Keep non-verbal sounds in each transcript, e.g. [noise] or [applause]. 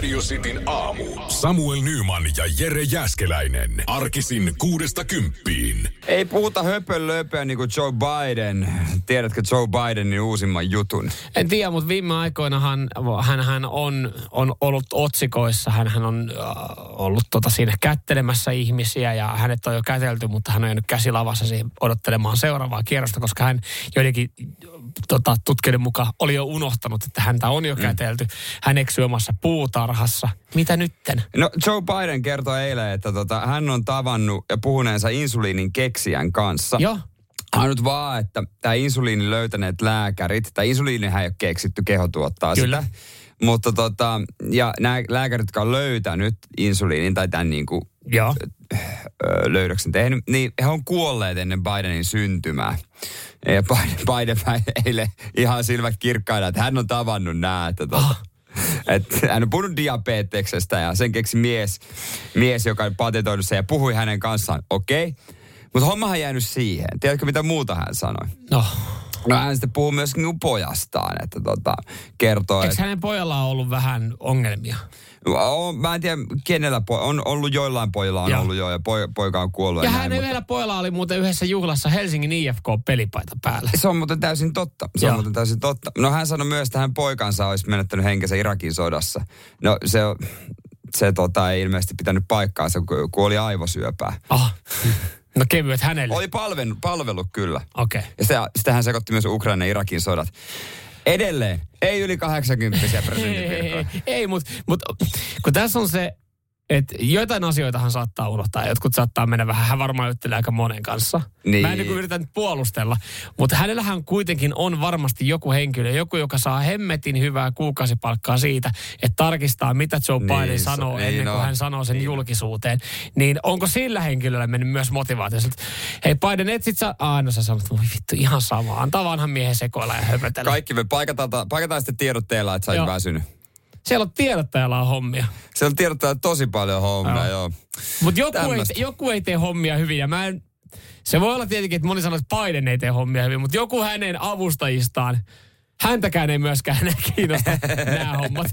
Radio Cityn aamu. Samuel Nyman ja Jere Jäskeläinen. Arkisin kuudesta kymppiin. Ei puhuta höpölöpöä niin kuin Joe Biden. Tiedätkö Joe Bidenin uusimman jutun? En tiedä, mutta viime aikoinahan hän, hän on, on ollut otsikoissa. Hän, hän on äh, ollut tota siinä kättelemässä ihmisiä ja hänet on jo kätelty, mutta hän on jäänyt käsilavassa siihen odottelemaan seuraavaa kierrosta, koska hän joidenkin tota, tutkijoiden mukaan oli jo unohtanut, että häntä on jo mm. kätelty. Hän eksyi omassa puutarhassa. Mitä nytten? No Joe Biden kertoi eilen, että tota, hän on tavannut ja puhuneensa insuliinin keksijän kanssa. Joo. Ainut vaan, että tämä insuliinin löytäneet lääkärit, tai insuliinihän ei ole keksitty, keho tuottaa Kyllä. sitä. Mutta tota, ja nämä lääkärit, jotka on löytänyt insuliinin tai tämän niin kuin Joo. löydöksen tehnyt, niin he on kuolleet ennen Bidenin syntymää. Ja Biden, [laughs] eilen ihan silmät kirkkaina, että hän on tavannut nämä, että tota, Ah. että hän on puhunut diabeteksestä ja sen keksi mies, mies joka on patetoinut sen ja puhui hänen kanssaan. Okei, okay. mutta hommahan jäänyt siihen. Tiedätkö mitä muuta hän sanoi? No. No hän sitten puhuu myös niinku pojastaan, että tota, kertoo, Eikö että hänen pojalla ollut vähän ongelmia? on, mä en tiedä kenellä, po- on ollut joillain pojilla on Joo. ollut jo ja poi, poika on kuollut. Ja näin, hänen mutta- yhdellä pojalla oli muuten yhdessä juhlassa Helsingin IFK-pelipaita päällä. Se on muuten täysin totta. Se Joo. on muuten täysin totta. No hän sanoi myös, että hänen poikansa olisi menettänyt henkensä Irakin sodassa. No se, on- se tota, ei ilmeisesti pitänyt paikkaansa, kun kuoli aivosyöpää. Ah. [laughs] No kevyet hänelle. Oli palven, palvelu kyllä. Okei. Okay. Ja sitä, sitä hän sekoitti myös Ukraina ja Irakin sodat. Edelleen, ei yli 80 Ei, [laughs] presidentinvirkoja. ei mutta mut, kun tässä on se, että joitain asioitahan saattaa unohtaa. Jotkut saattaa mennä vähän, hän varmaan juttelee aika monen kanssa. Niin. Mä en niin yritä nyt puolustella, mutta hänellähän kuitenkin on varmasti joku henkilö, joku, joka saa hemmetin hyvää kuukausipalkkaa siitä, että tarkistaa, mitä Joe Niin, Biden se- sanoo niin ennen kuin on. hän sanoo sen Niin. julkisuuteen. Niin onko sillä henkilöllä mennyt myös motivaatio? Hei Biden, et sit sä... Ah, no sä sanot, voi vittu, ihan sama. Antaa vanhan miehen sekoilla ja höpötellä. Kaikki me paikataan, paikataan sitten tiedotteella, että sä oot väsynyt. Siellä on tiedottajalla on hommia. Se on tiedottaa tosi paljon hommia, Joo. joo. Mutta joku ei, joku ei tee hommia hyvin ja mä en, se voi olla tietenkin, että moni sanoo, että Biden ei tee hommia hyvin, mutta joku hänen avustajistaan, häntäkään ei myöskään enää [laughs] kiinnosta [laughs] nämä hommat.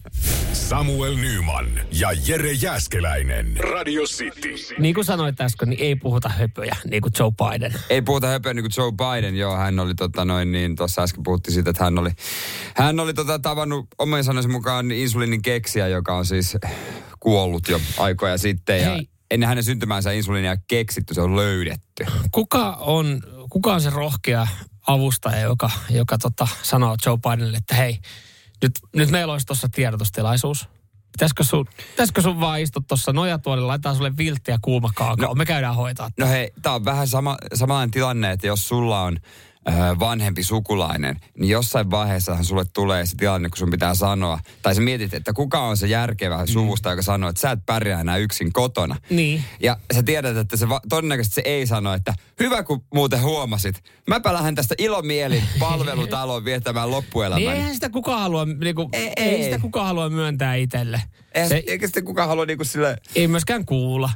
Samuel Nyman ja Jere Jäskeläinen. Radio City. Niin kuin sanoit äsken, niin ei puhuta höpöjä, niin kuin Joe Biden. Ei puhuta höpöä niin kuin Joe Biden, joo, hän oli tota noin niin, tuossa äsken puhuttiin siitä, että hän oli, hän oli tota tavannut omien sanoisen mukaan insuliinin keksiä, joka on siis kuollut jo aikoja sitten ja Hei. ennen hänen syntymäänsä insuliinia keksitty, se on löydetty. Kuka on, kuka on se rohkea avustaja, joka, joka tota, sanoo Joe Bidenille, että hei, nyt, nyt meillä olisi tuossa tiedotustilaisuus. Pitäisikö sun, pitäisikö sun vaan istua tuossa nojatuolilla, laitetaan sulle viltti ja kuuma kaakao. No. Me käydään hoitaa. No hei, tää on vähän sama, samanlainen tilanne, että jos sulla on vanhempi sukulainen, niin jossain vaiheessahan sulle tulee se tilanne, kun sun pitää sanoa, tai sä mietit, että kuka on se järkevä suvusta, joka sanoo, että sä et pärjää enää yksin kotona. Niin. Ja sä tiedät, että se va- todennäköisesti se ei sano, että hyvä kun muuten huomasit. Mäpä lähden tästä ilomielin [laughs] palvelutaloon viettämään Niin loppuelämäni. eihän sitä kukaan halua, niinku, Ei, ei, ei. sitä kukaan halua myöntää itselle. Eihän, Se, eikä sitten kukaan halua niinku sille... ei myöskään kuulla.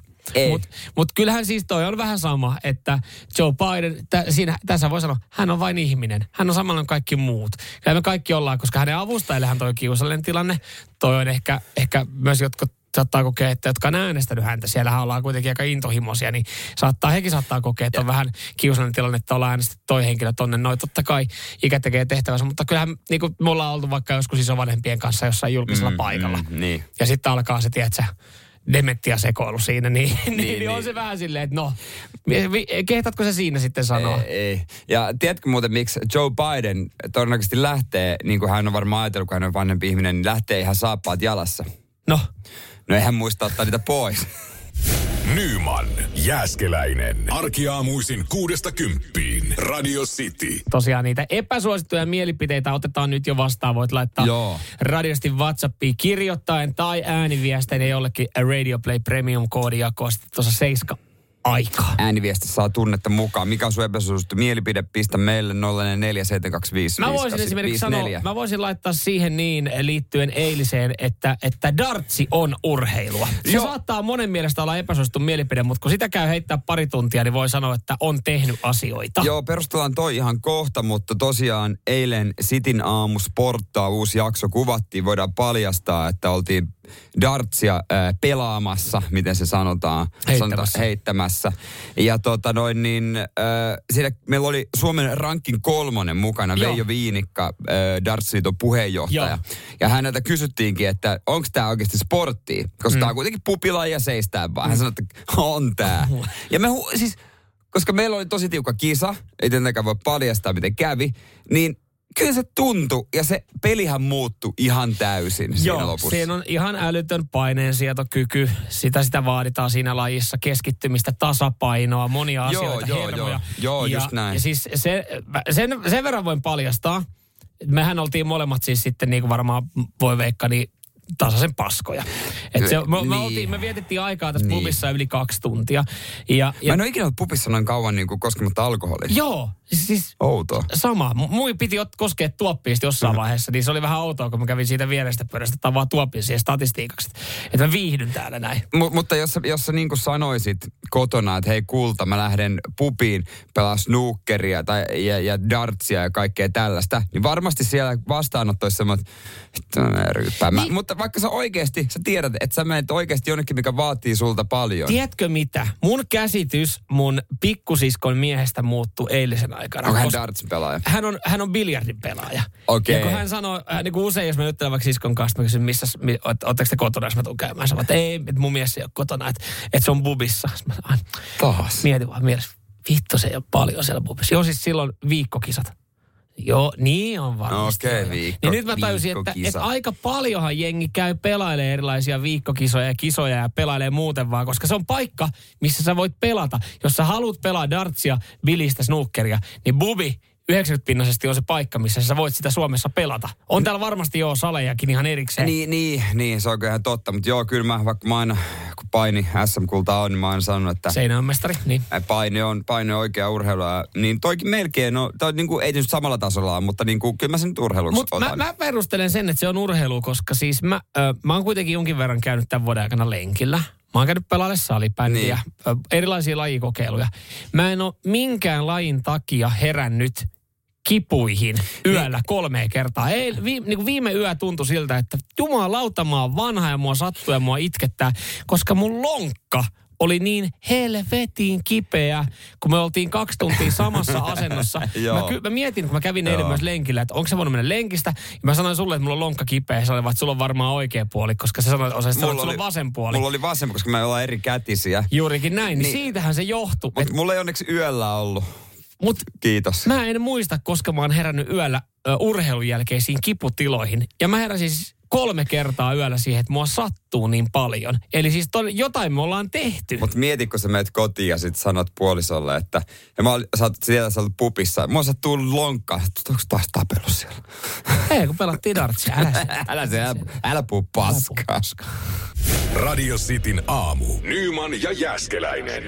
Mutta mut kyllähän siis toi on vähän sama, että Joe Biden, tä, siinä, tässä voi sanoa, hän on vain ihminen. Hän on samalla kuin kaikki muut. Ja me kaikki ollaan, koska hänen avustajillehan toi kiusallinen tilanne. Toi on ehkä, ehkä myös jotkut saattaa kokea, että jotka on äänestänyt häntä, siellähän ollaan kuitenkin aika intohimoisia, niin saattaa, hekin saattaa kokea, että on vähän kiusallinen tilanne, että ollaan äänestetty toi henkilö tonne. Noin totta kai ikä tekee tehtävänsä, mutta kyllähän niin kuin me ollaan oltu vaikka joskus isovanhempien kanssa jossain julkisella Mm, paikalla. mm, niin. Ja sitten alkaa se, tiedätkö, dementia sekoilu siinä, niin, niin, niin, niin. on se vähän silleen, että no, kehtatko se siinä sitten sanoa? Ei, ei. Ja tiedätkö muuten, miksi Joe Biden todennäköisesti lähtee, niin kuin hän on varmaan ajatellut, kun hän on vanhempi ihminen, niin lähtee ihan saappaat jalassa. No, No eihän muista ottaa niitä pois. [laughs] Nyman, Jääskeläinen. Arkiaamuisin kuudesta kymppiin. Radio City. tosiaan niitä epäsuosittuja mielipiteitä otetaan nyt jo vastaan. Voit laittaa Joo. radiosti WhatsAppiin kirjoittaen tai ääniviestein jollekin Radio Play Premium koodi jakoa sitten tuossa 7 aikaa. Ääniviesti saa tunnetta mukaan. Mikä on sun epäsuosittu mielipide? Pistä meille 04725 Mä voisin esimerkiksi sanoa, mä voisin laittaa siihen niin liittyen eiliseen, että, että dartsi on urheilua. Se Joo. saattaa monen mielestä olla epäsuosittu mielipide, mutta kun sitä käy heittää pari tuntia, niin voi sanoa, että on tehnyt asioita. Joo, perustellaan toi ihan kohta, mutta tosiaan eilen Sitin aamu sporttaa uusi jakso kuvattiin. Voidaan paljastaa, että oltiin dartsia äh, pelaamassa, miten se sanotaan. Heittämässä. Sanotaan, heittämässä. Ja tota noin niin, äh, siinä meillä oli Suomen rankin kolmonen mukana, Joo. Veijo Viinikka, äh, Dartsliiton puheenjohtaja. Joo. Ja häneltä kysyttiinkin, että onko tämä oikeasti sporttia? Koska mm. tämä on kuitenkin pupilaji ja seistää vaan. Hän sanoi, että on tämä. [laughs] Ja me hu- siis, koska meillä oli tosi tiukka kisa, ei tietenkään voi paljastaa miten kävi, niin kyllä se tuntui ja se pelihän muuttui ihan täysin siinä Joo, lopussa. siinä on ihan älytön paineensietokyky. Sitä sitä vaaditaan siinä lajissa. Keskittymistä, tasapainoa, monia Joo, asioita, joo, hermoja. joo. Joo, ja, just näin. Ja siis se, sen, sen verran voin paljastaa. Mehän oltiin molemmat siis sitten niin kuin varmaan voi veikka, niin tasaisen paskoja. Et se, me, me, Niin. oltiin, me vietettiin aikaa tässä Niin. pubissa yli kaksi tuntia. Ja, Mä ja, en ole ikinä ollut pupissa noin kauan niin kuin koskematta alkoholia. joo, siis Outoa. sama. Mui piti ot, koskea tuoppia sit jossain vaiheessa, niin se oli vähän outoa, kun mä kävin siitä vierestä pöydästä tai vaan tuoppia siihen statistiikaksi. Että mä viihdyn täällä näin. M- mutta jos, jos sä niin kuin sanoisit kotona, että hei kulta, mä lähden pubiin pelaa snookeria tai, ja, ja dartsia ja kaikkea tällaista, niin varmasti siellä vastaanotto olisi semmoinen, että mä ryyppään. Mä, Niin. mutta vaikka sä oikeasti, sä tiedät, että sä menet oikeasti jonnekin, mikä vaatii sulta paljon. Tiedätkö mitä? Mun käsitys mun pikkusiskon miehestä muuttui eilisen aikana. Onko hän koska darts-pelaaja? hän on, hän on biljardin pelaaja. Okei. Ja kun hän sanoo, äh, niin kuin usein jos mä juttelen vaikka siskon kanssa, mä kysyn, missä, mi, oot- ootteko te kotona, jos mä tuun käymään. Sanoin, että ei, että mun mies ei ole kotona, että, että se on bubissa. Mä, ai, Taas. mietin vaan mielessä, vittu se ei ole paljon siellä bubissa. Joo, siis silloin viikkokisat. Joo, niin on varmasti. Okei, joo. viikko- Niin nyt mä tajusin, että, että aika paljonhan jengi käy pelailee erilaisia viikkokisoja ja kisoja ja pelailee muuten vaan, koska se on paikka, missä sä voit pelata. Jos sä haluat pelaa dartsia, bilistä, snookeria, niin bubi 90-pinnaisesti on se paikka, missä sä voit sitä Suomessa pelata. On täällä varmasti jo salejakin ihan erikseen. Niin, niin, niin, se on kyllä ihan totta. Mutta joo, kyllä mä, vaikka mä aina, kun paini SM-kulta on, niin mä oon sanonut, että Seinäjoen mestari, niin. Paine on, paine on oikea urheilua. Niin toikin melkein, no, toi, niin kuin, ei nyt samalla tasolla mutta niin kuin, kyllä mä sen urheiluksi mä, otan. mä perustelen sen, että se on urheilu, koska siis mä, ö, mä oon kuitenkin jonkin verran käynyt tämän vuoden aikana lenkillä. Mä oon käynyt pelaalle salibändiä, niin. erilaisia lajikokeiluja. Mä en ole minkään lajin takia herännyt kipuihin yöllä Niin. kolme kertaa. Ei, vi, niin kuin viime yö tuntui siltä, että jumalauta mä oon vanha ja mua sattuu ja mua itkettää, koska mun lonkka oli niin helvetin kipeä, kun me oltiin kaksi tuntia samassa [laughs] asennossa. Mä, ky- mä mietin, kun mä kävin eilen myös lenkillä, että onko se voinut mennä lenkistä. Ja mä sanoin sulle, että mulla on lonkka kipeä. Ja sanoin, että sulla on varmaan oikea puoli, koska sä sanoit, sanoa, että sulla on vasen puoli. Mulla oli vasen, koska me ollaan eri kätisiä. Juurikin näin, niin, Niin. siitähän se johtui. Mutta mulla ei onneksi yöllä ollut. Mutta Kiitos. mä en muista, koska mä oon herännyt yöllä ö, urheilun jälkeisiin kiputiloihin. Ja mä heräsin siis kolme kertaa yöllä siihen, että mua sattuu niin paljon. Eli siis ton, jotain me ollaan tehty. Mutta mieti, kun sä menet kotiin ja sit sanot puolisolle, että ja mä sä oot siellä sä oot pupissa. Mua sä tullut lonkkaa. Onko taas tapellut siellä? Hei, kun pelattiin dartsia, [laughs] älä se. älä se, älä, älä puhu paskaa. Radio Cityn aamu. Nyman ja Jäskeläinen.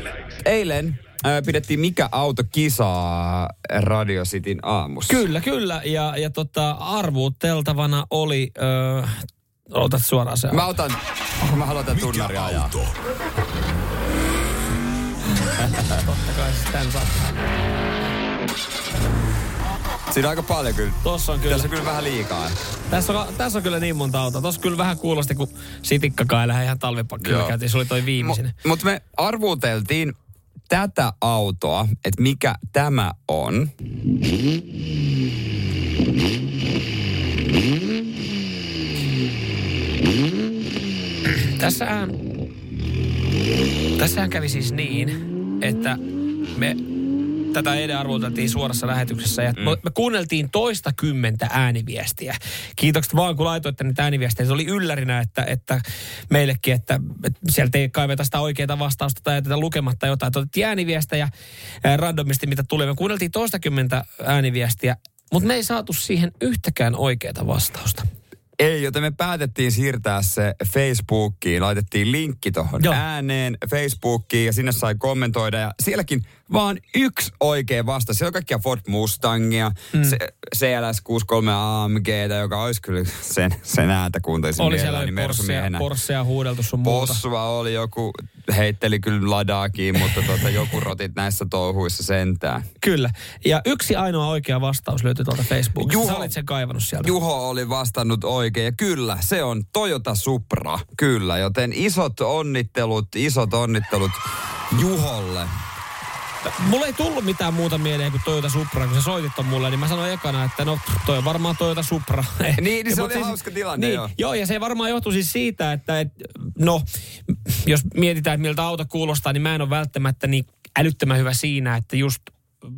Eilen pidettiin Mikä auto kisaa Radio Cityn aamussa. Kyllä, kyllä. Ja, ja tota, arvuuteltavana oli... Ö, otat suoraan se. Mä otan, mä haluan tunnaria ajaa. auto? [laughs] Totta kai siis. Siinä on aika paljon kyllä. Tossa on kyllä. Tässä on kyllä vähän liikaa. Tässä on, tässä on kyllä niin monta autoa. Tossa kyllä vähän kuulosti, kun sitikkakaan lähde ihan käytiin. Se oli toi viimeisin. Mutta me arvuuteltiin tätä autoa, että mikä tämä on. Tässähän, tässähän kävi siis niin, että me tätä eilen arvoteltiin suorassa lähetyksessä ja mm. me kuunneltiin toista kymmentä ääniviestiä. Kiitokset vaan, kun laitoitte niitä ääniviestejä. Se oli yllärinä, että, että meillekin, että, että sieltä ei kaiveta sitä oikeaa vastausta tai jätetä lukematta jotain. Otettiin ääniviestejä ää, randomisti, mitä tuli. Me kuunneltiin toista kymmentä ääniviestiä, mutta me ei saatu siihen yhtäkään oikeaa vastausta. Ei, joten me päätettiin siirtää se Facebookiin. Laitettiin linkki tuohon ääneen Facebookiin ja sinne sai kommentoida. Ja sielläkin vaan yksi oikea vastaus. Siellä on kaikkia Ford Mustangia, mm. se, CLS 63 AMG, joka olisi kyllä sen, sen ääntä kuuntelisin Oli siellä mielelläni Porschea. Porschea huudeltu sun muuta. Possua oli joku, heitteli kyllä ladaakin, mutta tota, joku rotit näissä touhuissa sentään. Kyllä. Ja yksi ainoa oikea vastaus löytyi tuolta Facebookista. Juho. Sä olit sen kaivannut sieltä. Juho oli vastannut oikein ja kyllä, se on Toyota Supra, kyllä. Joten isot onnittelut, isot onnittelut Juholle. Mulla ei tullut mitään muuta mieleen kuin Toyota Supra, kun sä soitit ton mulle, niin mä sanoin ekana, että no toi on varmaan Toyota Supra. [laughs] Niin, niin se oli hauska tilanne, niin, joo. Joo, ja se varmaan johtui siis siitä, että et, no, jos mietitään, että miltä auto kuulostaa, niin mä en ole välttämättä niin älyttömän hyvä siinä, että just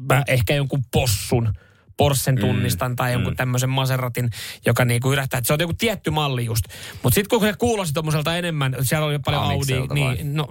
mä ehkä jonkun possun Porschen tunnistan tai jonkun tämmöisen Maseratin, joka niinku yrähtää, että se on joku tietty malli just. Mutta sitten kun se kuulosti tommoselta enemmän, siellä oli paljon Audi, Amikselta vai? niin no,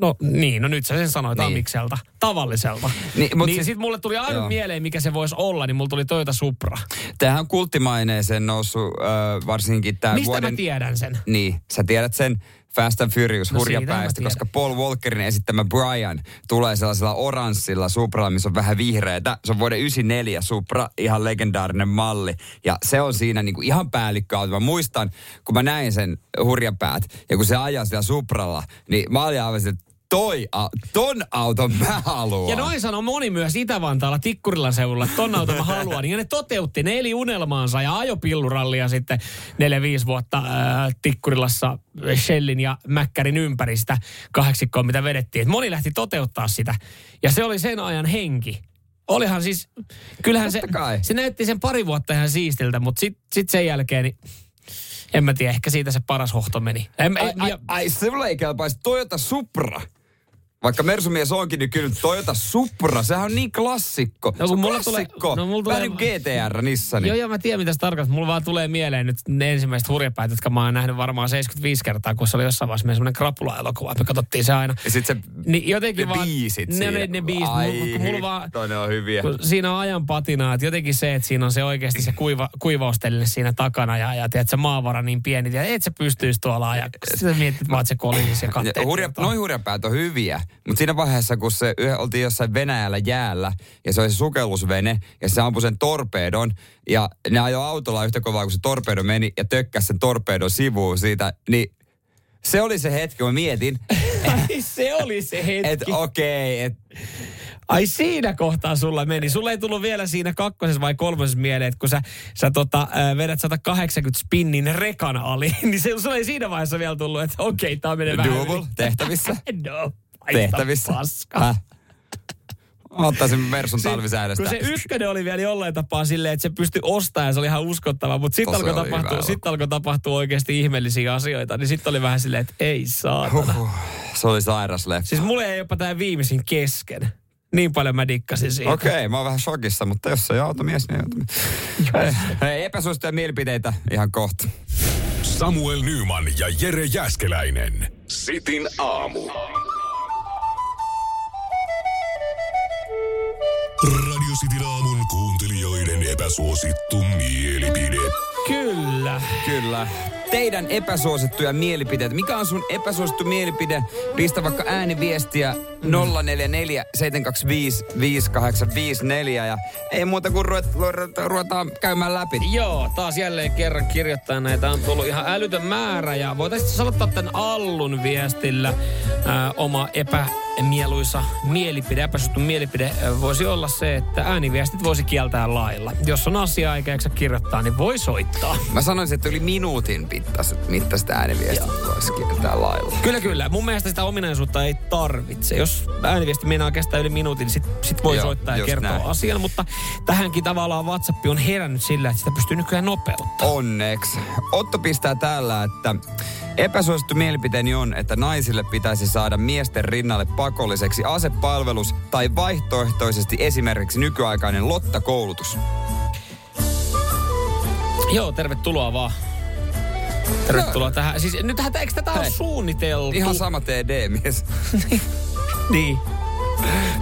no niin, no nyt sä sen sanoit Niin. Amikselta, tavalliselta. Niin, Niin, mut niin siis- sitten mulle tuli Joo. mieleen, mikä se voisi olla, niin mulla tuli Toyota Supra. Tämähän on kulttimaineeseen noussut äh, varsinkin tämä Mistä vuoden... mä tiedän sen? Niin, sä tiedät sen Fast and Furious No hurja päästä, koska Paul Walkerin esittämä Brian tulee sellaisella oranssilla Supralla, missä on vähän vihreätä. Se on vuoden 94 Supra, ihan legendaarinen malli. Ja se on siinä niinku ihan päällikköauto. Mä muistan, kun mä näin sen hurjapäät ja kun se ajaa siellä Supralla, niin mä olin aivan että toi, a- ton auton mä haluan. Ja noin sanoi moni myös Itä-Vantaalla Tikkurilan seudulla, että ton auton mä haluan. Ja ne toteutti, ne eli unelmaansa ja ajo pillurallia sitten 4-5 vuotta ää, Tikkurilassa Shellin ja Mäkkärin ympäri sitä kahdeksikkoa, mitä vedettiin. Et moni lähti toteuttaa sitä. Ja se oli sen ajan henki. Olihan siis, kyllähän se, se näytti sen pari vuotta ihan siistiltä, mutta sitten sit sen jälkeen, niin en mä tiedä, ehkä siitä se paras hohto meni. En, Ai, en, ai, ja, ai sulle ei kelpaisi Toyota Supra. Vaikka Mersumies onkin, niin kyllä Toyota Supra, sehän on niin klassikko. No, se kun mulla tulee- klassikko. no, mulla Vähän tulee- niin kuin GTR Nissani. Joo, joo, mä tiedän mitä se tarkoittaa. Mulla vaan tulee mieleen nyt ne ensimmäiset hurjapäät, jotka mä oon nähnyt varmaan 75 kertaa, kun se oli jossain vaiheessa meidän semmoinen krapula-elokuva. Me katsottiin se aina. Ja sit se, Niin jotenkin ne vaan... biisit ne, ne, ne biisit. Ai, Mulla, mulla vaan, ne on hyviä. kun siinä on ajan patinaa, että jotenkin se, että siinä on se oikeasti se kuiva, kuivausteline siinä takana ja, ja tiedät, se maavara niin pieni, ja et sä pystyisi tuolla ajaa. Sitten mietit että se kolisi ja Ja katteet. hurja, noin hurjapäät on hyviä, mutta siinä vaiheessa, kun se yhä, oltiin jossain Venäjällä jäällä, ja se oli se sukellusvene, ja se ampui sen torpeedon, ja ne ajoi autolla yhtä kovaa, kun se torpedo meni, ja tökkäsi sen torpeedon sivuun siitä, niin se oli se hetki, kun mä mietin, [laughs] Ai, se oli se hetki. että okei, okay, että Ai siinä kohtaa sulla meni. Sulla ei tullut vielä siinä kakkosessa vai kolmosessa mieleen, että kun sä, sä tota, vedät 180 spinnin rekan ali, [laughs] niin se, sulla ei siinä vaiheessa vielä tullut, että okei, tää menee vähän Doable, yli. tehtävissä. [laughs] No, tehtävissä. Paska. Häh? Ottaisin Mersun Se- talvisäädöstä. Kun se ykkönen oli vielä jollain tapaa silleen, että se pystyi ostamaan ja se oli ihan uskottava, mutta sitten alkoi, tapahtua, sit alkoi tapahtua oikeasti ihmeellisiä asioita, niin sitten oli vähän silleen, että ei saatana. Huhhuh, se oli sairas leffa. Siis mulle ei jopa tämä viimeisin kesken. Niin paljon mä dikkasin siitä. Okei, okay, mä oon vähän shokissa, mutta jos ei automies, niin automies. Hei, epäsuosittuja mielipiteitä ihan kohta. Samuel Nyman ja Jere Jäskeläinen. Sitin aamu. Radio Cityn aamun kuuntelijoiden epäsuosittu mielipide. Kyllä. Kyllä. Teidän epäsuosittuja mielipiteitä. Mikä on sun epäsuosittu mielipide? Pistä vaikka ääniviestiä 044 725 5854 ja ei muuta kuin ruvet- ruvet- ruvetaan käymään läpi. Joo, taas jälleen kerran kirjoittaa näitä on tullut ihan älytön määrä ja voitaisiin aloittaa tämän Allun viestillä ää, oma epämieluisa mielipide, epäsuosittu mielipide ää, voisi olla se, että ääniviestit voisi kieltää lailla. Jos on asiaa eikä kirjoittaa, niin voi soittaa. Mä sanoisin, että yli minuutin mittaista, mittaista ääniviestit voisi kieltää lailla. Kyllä, kyllä. Mun mielestä sitä ominaisuutta ei tarvitse. Jos ääniviesti meinaa kestää yli minuutin, niin sit, sit voi Joo, soittaa ja kertoa näin. asian. Mutta tähänkin tavallaan WhatsApp on herännyt sillä, että sitä pystyy nykyään nopeuttamaan. Onneksi. Otto pistää täällä, että epäsuosittu mielipiteeni on, että naisille pitäisi saada miesten rinnalle pakolliseksi asepalvelus tai vaihtoehtoisesti esimerkiksi nykyaikainen lottakoulutus. Joo, tervetuloa vaan. Tervetuloa tähän. Siis nythän, eikö tätä ole suunniteltu? Ihan sama TD-mies. [laughs] Niin.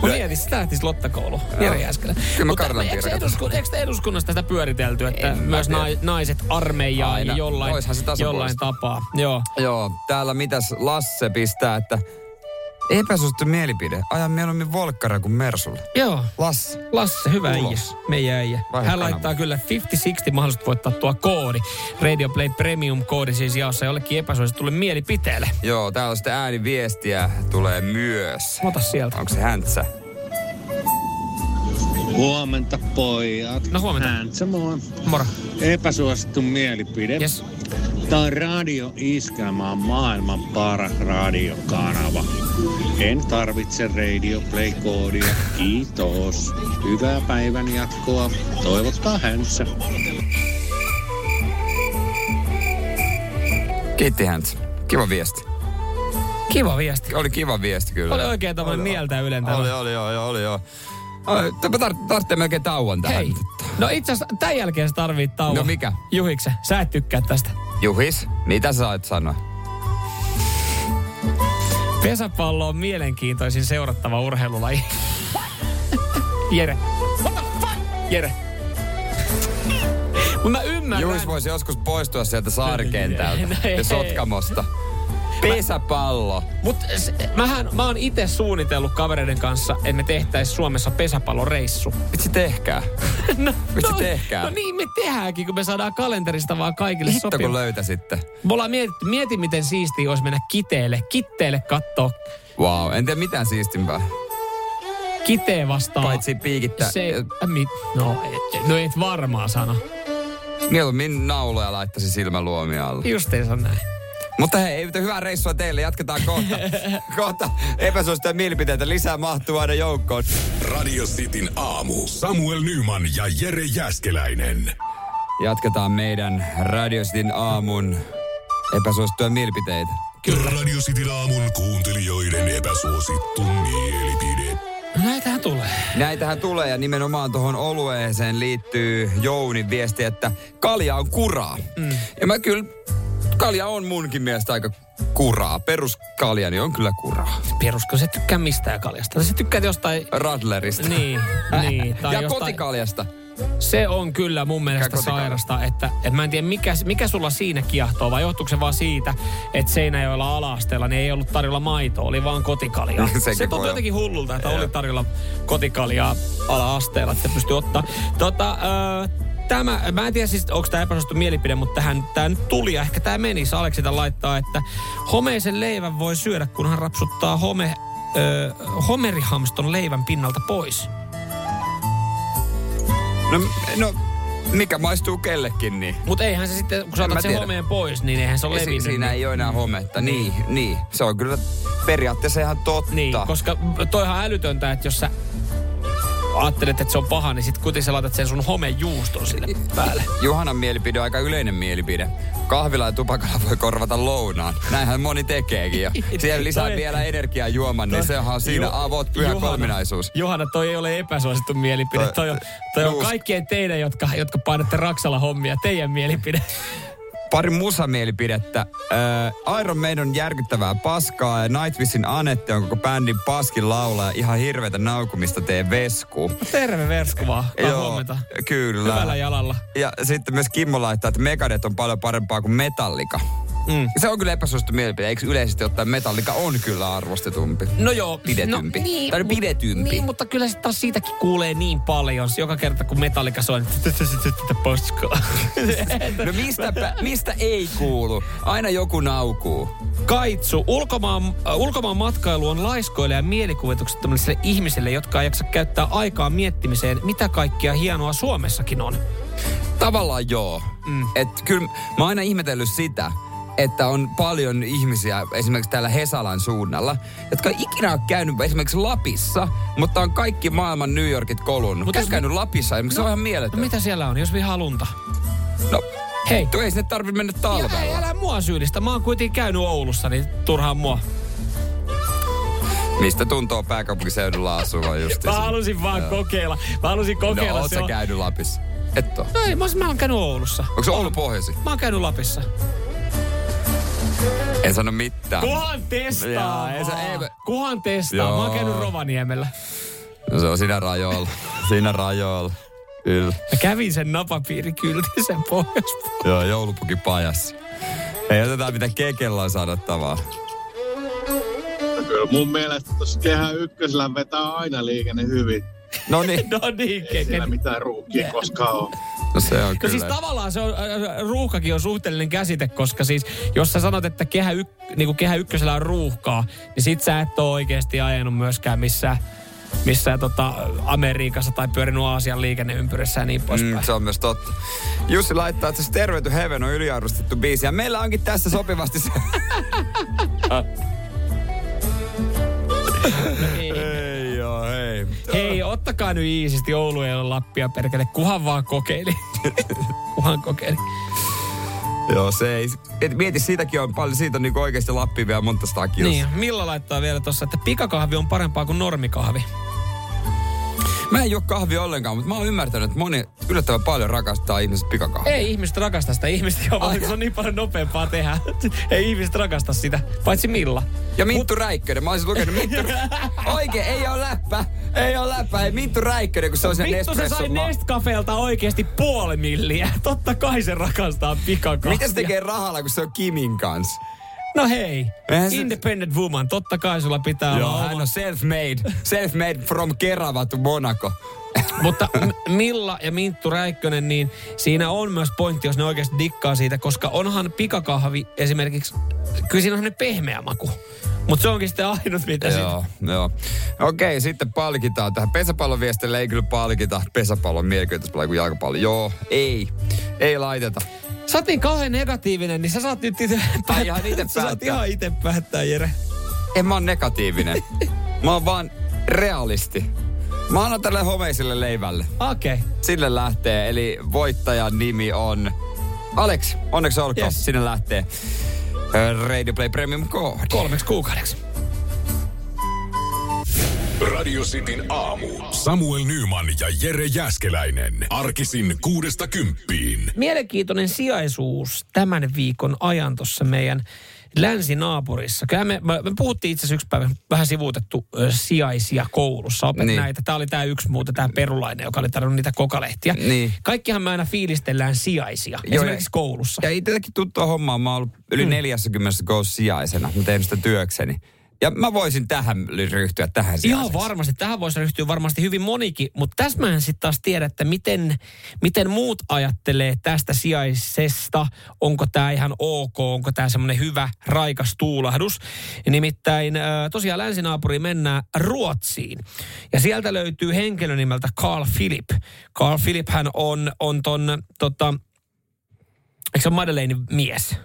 Mä mietin, sitä lähtisi Lottakoulu. Jere Jääskelä. Kyllä mä Mutta eikö, eduskun, eikö eduskunnasta sitä pyöritelty, että En myös nai, naiset armeijaa Aina. jollain, Oishan se tasapuolista. jollain tapaa? Joo. Joo, täällä mitäs Lasse pistää, että epäsuosittu mielipide. Ajan mieluummin Volkkara kuin Mersulla. Joo. Lasse. Lasse, hyvä äijä. Meidän äijä. Vaihe Hän kanava. laittaa kyllä 50-60 mahdollisuutta voittaa tuo koodi. Radio Play Premium-koodi siis jaossa jollekin epäsuositulle mielipiteelle. Joo, täällä sitten ääniviestiä tulee myös. Ota sieltä. Onko se häntsä? Huomenta pojat. No huomenta. Häntsä mua. Moro. Epäsuosittu mielipide. Yes. Tämä on Radio Iskelma on maailman paras radiokanava. En tarvitse Radio Play-koodia. Kiitos. Hyvää päivän jatkoa. Toivottaa häntsä. Kiitti häntsä. Kiva viesti. Kiva viesti. Oli kiva viesti kyllä. Oli oikein tämmöinen mieltä ylentävä. Oli, oli, oli, oli, oli. Tämä tar- tarvitsee melkein tauon tähän. Hei. No itse asiassa tämän jälkeen sä tarvit tauon. No mikä? Juhikse, sä et tykkää tästä. Juhis, mitä sä sait sanoa? Pesäpallo on mielenkiintoisin seurattava urheilulaji. [laughs] Jere. What the fuck? Jere. Mut mä ymmärrän. Juhis voisi joskus poistua sieltä saarikentältä [laughs] No ja Sotkamosta. Pesäpallo. Mut se, mähän, mä oon itse suunnitellut kavereiden kanssa, että me tehtäis Suomessa pesäpalloreissu. Vitsi tehkää. [laughs] No, Vitsi no, tehkää. no niin me tehdäänkin, kun me saadaan kalenterista vaan kaikille Hitto kun sopiva. löytäisitte. Me ollaan mieti miten siistiä olisi mennä kiteelle, kitteelle kattoo Wow, en tiedä mitään siistimpää. kiteen vastaan. Paitsi piikittää. Se, äh, mi, no, et, no et varmaan sano. Mieluummin nauloja laittaisi silmäluomia alle. Justiinsa näin. Mutta hei, ei hyvää reissua teille. Jatketaan kohta. [laughs] kohta epäsuosittuja mielipiteitä lisää mahtuu aina joukkoon. Radio Cityn aamu. Samuel Nyman ja Jere Jäskeläinen. Jatketaan meidän Radio Cityn aamun epäsuosittuja mielipiteitä. Kyllä. Radio Cityn aamun kuuntelijoiden epäsuosittu mielipide. Näitähän tulee. Näitähän tulee ja nimenomaan tuohon olueeseen liittyy Jounin viesti, että kalja on kuraa. Mm. Ja mä kyllä, kalja on munkin mielestä aika kuraa. Peruskaljani on kyllä kuraa. Perusko se tykkää mistään kaljasta. Se tykkää jostain... Radlerista. Niin, [laughs] niin. Tai ja jostain, kotikaljasta. Se on kyllä mun mielestä sairasta, että, että mä en tiedä mikä, mikä sulla siinä kiehtoo, vai johtuuko se vaan siitä, että Seinäjoella ala-asteella niin ei ollut tarjolla maitoa, oli vaan kotikaljaa. [laughs] Se olla. jotenkin hullulta, että oli tarjolla kotikaljaa ala-asteella, että pystyy ottaa. Tota, äh, Tämä, mä en tiedä siis, onko tämä epäsuosittu mielipide, mutta tähän tämä nyt tuli ja ehkä tämä meni. Aleksi tämän laittaa, että homeisen leivän voi syödä, kun hän rapsuttaa home, ö, homerihamston leivän pinnalta pois. No, no, mikä maistuu kellekin, niin. Mutta eihän se sitten, kun otat sen tiedä. homeen pois, niin eihän se ole Si- levinnyt. siinä niin- ei ole enää hometta. Niin, niin. Se on kyllä periaatteessa ihan totta. Niin, koska toihan älytöntä, että jos sä ajattelet, että se on paha, niin sit kuitenkin sä laitat sen sun homejuuston sille päälle. Juhanan mielipide on aika yleinen mielipide. Kahvilla ja tupakalla voi korvata lounaan. Näinhän moni tekeekin. Ja [laughs] siellä lisää Toi- vielä energiaa juoman, niin sehän on siinä Ju- avot pyhä Juhana- kolminaisuus. Johanna, toi ei ole epäsuosittu mielipide. Toi- Toi, on, toi on kaikkien teidän, jotka, jotka painatte Raksalla hommia, teidän mielipide. [laughs] Pari musamielipidettä. Äh, Iron Maiden on järkyttävää paskaa ja Nightwishin Anette on koko bändin paskin laulaja. Ihan hirveätä naukumista tee vesku. Terve Versku vaan. Joo, huomenta. kyllä. Hyvällä jalalla. Ja sitten myös Kimmo laittaa, että Megadeth on paljon parempaa kuin Metallica. Mm. Se on kyllä epäsuosittu mielipide. Eikö yleisesti ottaen Metallica on kyllä arvostetumpi? No joo. Pidetympi. No, niin, Tai pidetympi. Niin, mutta kyllä sit taas siitäkin kuulee niin paljon. Joka kerta kun Metallica soi, tätä paskaa. No mistä, mistä ei kuulu? Aina joku naukuu. Kaitsu, ulkomaan, äh, ulkomaan matkailu on laiskoille ja mielikuvituksettomalle ihmisille, jotka ei jaksa käyttää aikaa miettimiseen, mitä kaikkia hienoa Suomessakin on. Tavallaan joo. Mm. Et kyllä mä oon aina ihmetellyt sitä, että on paljon ihmisiä esimerkiksi täällä Hesalan suunnalla, jotka ei ikinä ole käynyt esimerkiksi Lapissa, mutta on kaikki maailman New Yorkit kolunnut. Mutta jos on me- käynyt Lapissa, no, se on ihan No mieletön. mitä siellä on, jos vihaa lunta? No, Hei, tuo ei sinne tarvitse mennä ja, talvella. ei, älä mua syyllistä. Mä oon kuitenkin käynyt Oulussa, niin turhaan mua. Mistä tuntuu pääkaupunkiseudulla asuva just. Mä halusin vaan kokeilla. Mä halusin kokeilla. No, oot se sä käynyt Lapissa? Et oo. No ei, mä, oon- mä oon käynyt Oulussa. Onko se Oulu pohjoisi? Mä oon käynyt Lapissa. En sano mitään. Kuhan testaa Jaa, ei se- ei Kuhan testaa. Joo. Mä oon käynyt Rovaniemellä. No se on siinä rajoilla. Siinä rajoilla. Kyllä. Mä kävin sen napapiirikyltin sen pohjasta. Joo, joulupukin pajassa. Ei oteta mitä kekellä on sanottavaa. Kyllä mun mielestä tuossa kehä ykkösellä vetää aina liikenne hyvin. No niin. [laughs] No niin, Ei siellä mitään ruuhkia koskaan ole. No se on No kyllä. siis tavallaan se on, äh, ruuhkakin on suhteellinen käsite, koska siis jos sä sanot, että kehä, yk, niin kuin kehä ykkösellä on ruuhkaa, niin sit sä et ole oikeasti ajanut myöskään missään, missään tota Amerikassa tai pyörinyt Aasian liikenneympyrissä ja niin poispäin. Mm, se on myös totta. Jussi laittaa, että se Stairway to Heaven on yliarvostettu biisi. Ja meillä onkin tässä sopivasti se... [laughs] [laughs] hei. Hei, ottakaa nyt iisisti Oulu ei ole Lappia perkele, kuhan vaan kokeili. [laughs] kuhan kokeili. Joo, se ei... Et mieti, siitäkin on paljon, siitä on niinku oikeasti Lappiin vielä monta stakia. Niin, Milla laittaa vielä tossa, että pikakahvi on parempaa kuin normikahvi. Mä en juo kahvia ollenkaan, mutta mä oon ymmärtänyt, että moni yllättävän paljon rakastaa ihmiset pikakahvia. Ei ihmiset rakasta sitä. Ihmiset jo vaan, se on niin paljon nopeampaa tehdä. [laughs] Ei ihmiset rakasta sitä, paitsi Milla. Ja Minttu Räikkönen, mä olisin lukenut Minttu... [laughs] Oikein, ei oo läppä. Ei oo läppä. Ei Minttu Räikkönen, kun se on se Vittu se sai ma- Nestcafelta oikeasti puoli milliä. Totta kai se rakastaa pikakahvia. Mitä se tekee rahalla, kun se on Kimin kanssa? No hei, Eihän se- independent woman. Totta kai sulla pitää Joo, olla on self-made. Self-made from Kerava to Monaco. [laughs] Mutta Milla ja Minttu Räikkönen, niin siinä on myös pointti, jos ne oikeasti dikkaa siitä, koska onhan pikakahvi esimerkiksi, kyllä siinä on sellainen pehmeä maku. Mutta se onkin sitten ainut, mitä. Joo, joo. Okei, sitten palkitaan tähän. Pesäpallon viestille ei kyllä palkita pesäpallon mielikuvituspelaa kuin jalkapallo. Joo, ei. Ei laiteta. Sä oot niin kauhean negatiivinen, niin sä saat nyt itse [laughs] Ai, ihan ite Sä saat päättää. ihan itse päättää, Jere. En mä oon negatiivinen. [laughs] Mä oon vaan realisti. Mä annan tälle homeiselle leivälle. Okei. Okay. Sille lähtee, eli voittajan nimi on Alex. Onneksi olkoon, Yes. sinne lähtee. Ö, Radio Play Premium koodi. Kolmeksi kuukaudeksi. Radio Cityn aamu. Samuel Nyman ja Jere Jäskeläinen. Arkisin kuudesta kymppiin. Mielenkiintoinen sijaisuus tämän viikon ajan tuossa meidän länsinaapurissa. Kyllä me, me, me puhuttiin itse asiassa yksi päivä vähän sivuutettu ö, sijaisia koulussa. Opet Niin. näitä. Tämä oli tämä yksi muuten, tämä perulainen, joka oli tarjonnut niitä kokalehtiä. Niin. Kaikkihan me aina fiilistellään sijaisia, Joo, esimerkiksi ja- koulussa. Ja itsellekin tuttua hommaa. Mä oon ollut yli 40 koulussa sijaisena. Mä teen sitä työkseni. Ja mä voisin tähän ryhtyä, tähän Ihan sijaiseksi. varmasti. Tähän voisi ryhtyä varmasti hyvin monikin, mutta tässä mä en sitten taas tiedä, että miten, miten muut ajattelee tästä sijaisesta. Onko tämä ihan ok, onko tämä semmoinen hyvä, raikas tuulahdus. Nimittäin tosiaan länsinaapuriin mennään Ruotsiin. Ja sieltä löytyy henkilö nimeltä Carl Philip. Carl Philip hän on, on ton, tota, eikö se ole Madeleinin mies?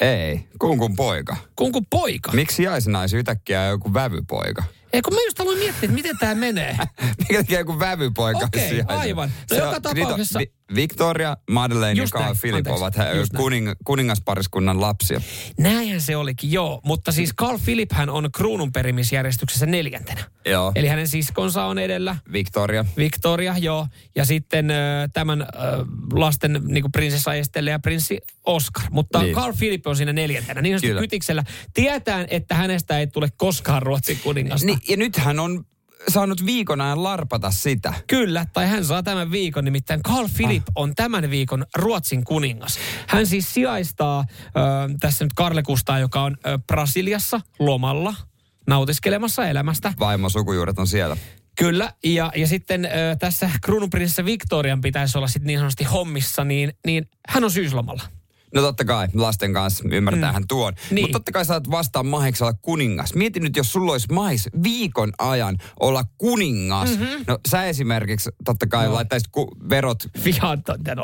Ei, kunkun poika. Kunkun poika? Miksi sijaisnaisi yhtäkkiä joku vävypoika? Ei, kun mä just aloin miettiä, että miten tämä menee. [laughs] Mikä tekee joku vävypoika Okei, sijaisena? aivan. No Se joka on- niitä tapauksessa- Vi- Victoria, Madeleine Just ja Philip anteeksi, ovat kuning, kuningaspariskunnan lapsia. Näinhän se olikin, joo. Mutta siis Carl Philip hän on kruununperimisjärjestyksessä neljäntenä. Joo. Eli hänen siskonsa on edellä. Victoria. Victoria, joo. Ja sitten äh, tämän äh, lasten niin kuin prinsessa Estelle ja prinssi Oscar. Mutta Niin. Carl Philip on siinä neljäntenä. Niin kytiksellä. Tietään, että hänestä ei tule koskaan Ruotsin kuningasta. Niin, ja nyt hän on saanut viikon ajan larpata sitä. Kyllä, tai hän saa tämän viikon, nimittäin Carl Philip ah. on tämän viikon Ruotsin kuningas. Hän siis sijaistaa ö, tässä nyt Karle Kustaa, joka on ö, Brasiliassa lomalla nautiskelemassa elämästä. Vaimo sukujuuret on siellä. Kyllä, ja, ja sitten ö, tässä kruununprinsessa Victorian pitäisi olla sitten niin sanotusti hommissa, niin, niin hän on syyslomalla. No totta kai, lasten kanssa ymmärtäähän mm. tuon. Niin. Mutta totta kai oot vastaan mahiksi olla kuningas. Mieti nyt, jos sulla olisi mahis viikon ajan olla kuningas. Mm-hmm. No sä esimerkiksi totta kai no. laittaisit ku- verot,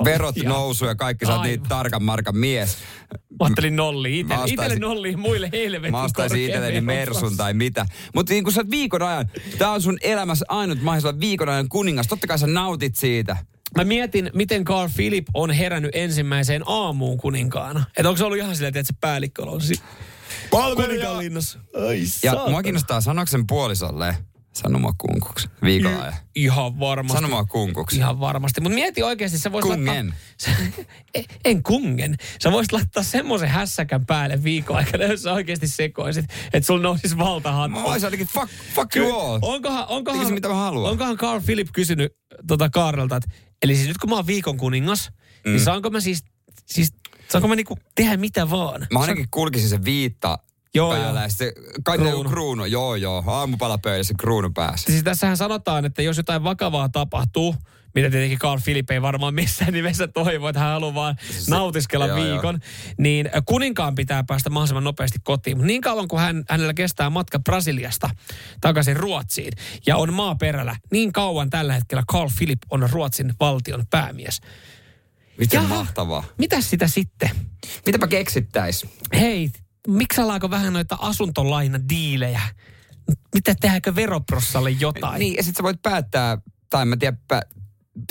verot Ihan. nousu ja kaikki. Sä oot niin tarkan markan mies. Mä ajattelin nolli. Itelle nolli, muille helvetin Mä ostaisin itselleni verotus. Mersun tai mitä. Mutta niin kun sä oot viikon ajan, tää on sun elämässä ainut mahdollisuus olla viikon ajan kuningas. Totta kai sä nautit siitä. Mä mietin, miten Carl Philip on herännyt ensimmäiseen aamuun kuninkaana. Että onko se ollut ihan silleen, että se päällikkö on si- kuninkaan linnassa. Ai Ja mua kiinnostaa, sanoiko sen puolisolle, Sano mua kunkuksi. Viikolla ajan. Ihan varmasti. Sano mua kunkuksi. Ihan varmasti. Mutta mieti oikeasti, sä voisit Kungen. laittaa... [laughs] en, en kungen. Sä voisit laittaa semmoisen hässäkän päälle viikon aikana, jos sä oikeasti sekoisit, että sulla nousisi valtahattu. Mä olisin ainakin fuck, fuck you all. Onkohan, onkohan, Tekisin mitä mä haluan. onkohan Carl Philip kysynyt tota Kaarelta, että eli siis nyt kun mä oon viikon kuningas, mm. niin saanko mä siis, siis saanko mä niinku tehdä mitä vaan? Mä ainakin kulkisin se viitta Joo, päällä joo. ja sitten kai Kruunu. kruunu. kruunu. Joo, joo. Aamupalapöydässä kruunu päässä. Siis tässähän sanotaan, että jos jotain vakavaa tapahtuu, mitä tietenkin Carl Philip ei varmaan missään nimessä toivo, että hän haluaa vaan nautiskella joo, viikon, niin kuninkaan pitää päästä mahdollisimman nopeasti kotiin. Mutta niin kauan kuin hän, hänellä kestää matka Brasiliasta takaisin Ruotsiin ja on maaperällä, niin kauan tällä hetkellä Carl Philip on Ruotsin valtion päämies. Miten Jaha. mahtavaa. Mitäs sitä sitten? Mitäpä keksittäis? Hei, miksi alaako vähän noita asuntolainadiilejä? Mitä tehdäänkö veroprossalle jotain? Niin, ja sit sä voit päättää, tai en mä tiedä,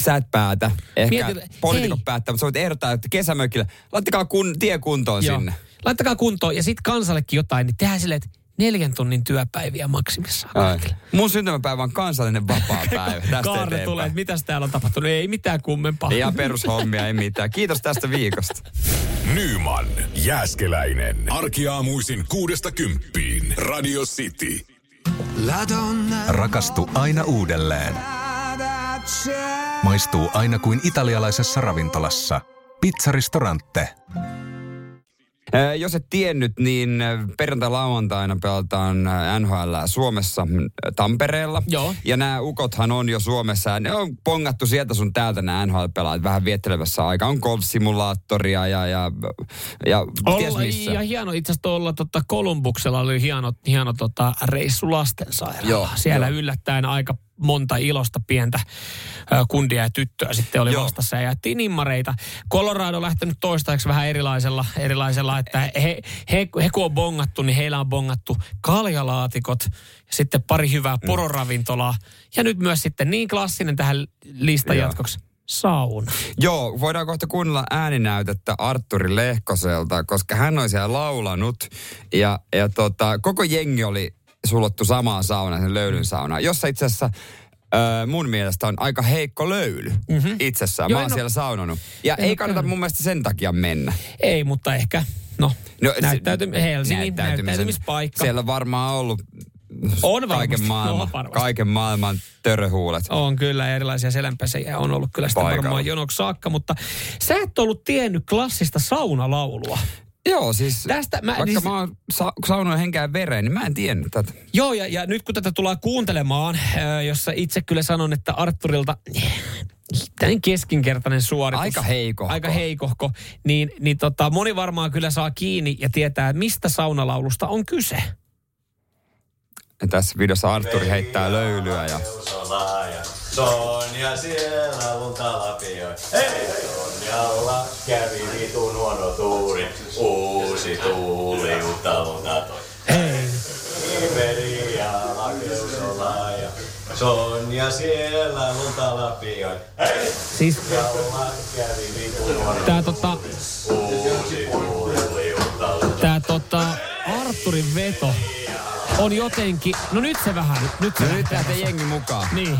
sä et päätä. Ehkä Mietin- poliitikot hei. päättää, mutta sä voit ehdottaa, että kesämökillä, laittakaa kun, tie kuntoon Joo. sinne. Laittakaa kuntoon ja sitten kansallekin jotain, niin tehdään silleen, että neljän tunnin työpäiviä maksimissaan kaikille. Mun syntymäpäivä on kansallinen vapaa päivä. Tästä Kaarne tulee, että mitäs täällä on tapahtunut. Ei mitään kummempaa. Ihan perushommia, ei mitään. Kiitos tästä viikosta. Nyman, Jääskeläinen. Arkiaamuisin kuudesta kymppiin. Radio City. Rakastu aina uudelleen. Maistuu aina kuin italialaisessa ravintolassa. Pizzaristorante. Äh, Jos et tiennyt, niin perjantai-lauantaina pelataan NHL Suomessa Tampereella. Joo. Ja nämä ukothan on jo Suomessa. Ja ne on pongattu sieltä sun täältä nämä NHL-pelaajat vähän viettelevässä aikaa. On golf-simulaattoria ja, ja, ja ties Olla, missä. ja hieno itse asiassa tuolla tota Kolumbuksella oli hieno, hieno tota, reissu lastensairaala. Joo, Siellä joo. yllättäen aika monta ilosta pientä kundia ja tyttöä sitten oli Joo. vastassa ja jaettiin nimmareita. Colorado on lähtenyt toistaiseksi vähän erilaisella, erilaisella että he, he, he kun on bongattu, niin heillä on bongattu kaljalaatikot ja sitten pari hyvää Mm. pororavintolaa. Ja nyt myös sitten niin klassinen tähän listan Joo. jatkoksi, sauna. Joo, voidaan kohta kuunnella ääninäytettä Arturi Lehkoselta, koska hän on siellä laulanut. Ja, ja tota, koko jengi oli sulottu samaan saunaan, sen löylyn saunaan, jossa itse asiassa Öö, mun mielestä on aika heikko löyly mm-hmm. itsessään. Joo, Mä oon en oo- siellä saunannut. Ja ei kannata käynyt. mun mielestä sen takia mennä. Ei, mutta ehkä, no, No, no näyttäyty, Helsingin näyttäytymispaikka. Siellä on varmaan ollut On varmasti, kaiken, maailman, varmasti. kaiken maailman töröhuulet. On kyllä, erilaisia selänpesejä on ollut kyllä sitä Paikalla. varmaan jonoksi saakka, mutta sä et ollut tiennyt klassista saunalaulua. Joo, siis Tästä mä- vaikka siis- mä oon sa- saunoin henkään vereen, niin mä en tiennyt tätä. Joo, ja, ja nyt kun tätä tullaan kuuntelemaan, äh, jossa itse kyllä sanon, että Arturilta näin keskinkertainen suoritus. Aika heikohko. Aika heikohko. Niin, niin tota, moni varmaan kyllä saa kiinni ja tietää, että mistä saunalaulusta on kyse. Ja tässä videossa Arturi heittää löylyä ja Sonja siellä lunta lapioi. Hei! Sonjalla kävi vitun huono tuuri. Uusi tuuli uutta lunta toi. Hei. Iveri ja lakeus on laaja. Sonja siellä lunta lapioi. Hei! Siis Sonjalla kävi vitun huono tää tota, uusi tuuli uutta lunta. tää tota, Arturin veto on jotenkin, no nyt se vähän, nyt se No nyt lähtee jengi mukaan. Niin.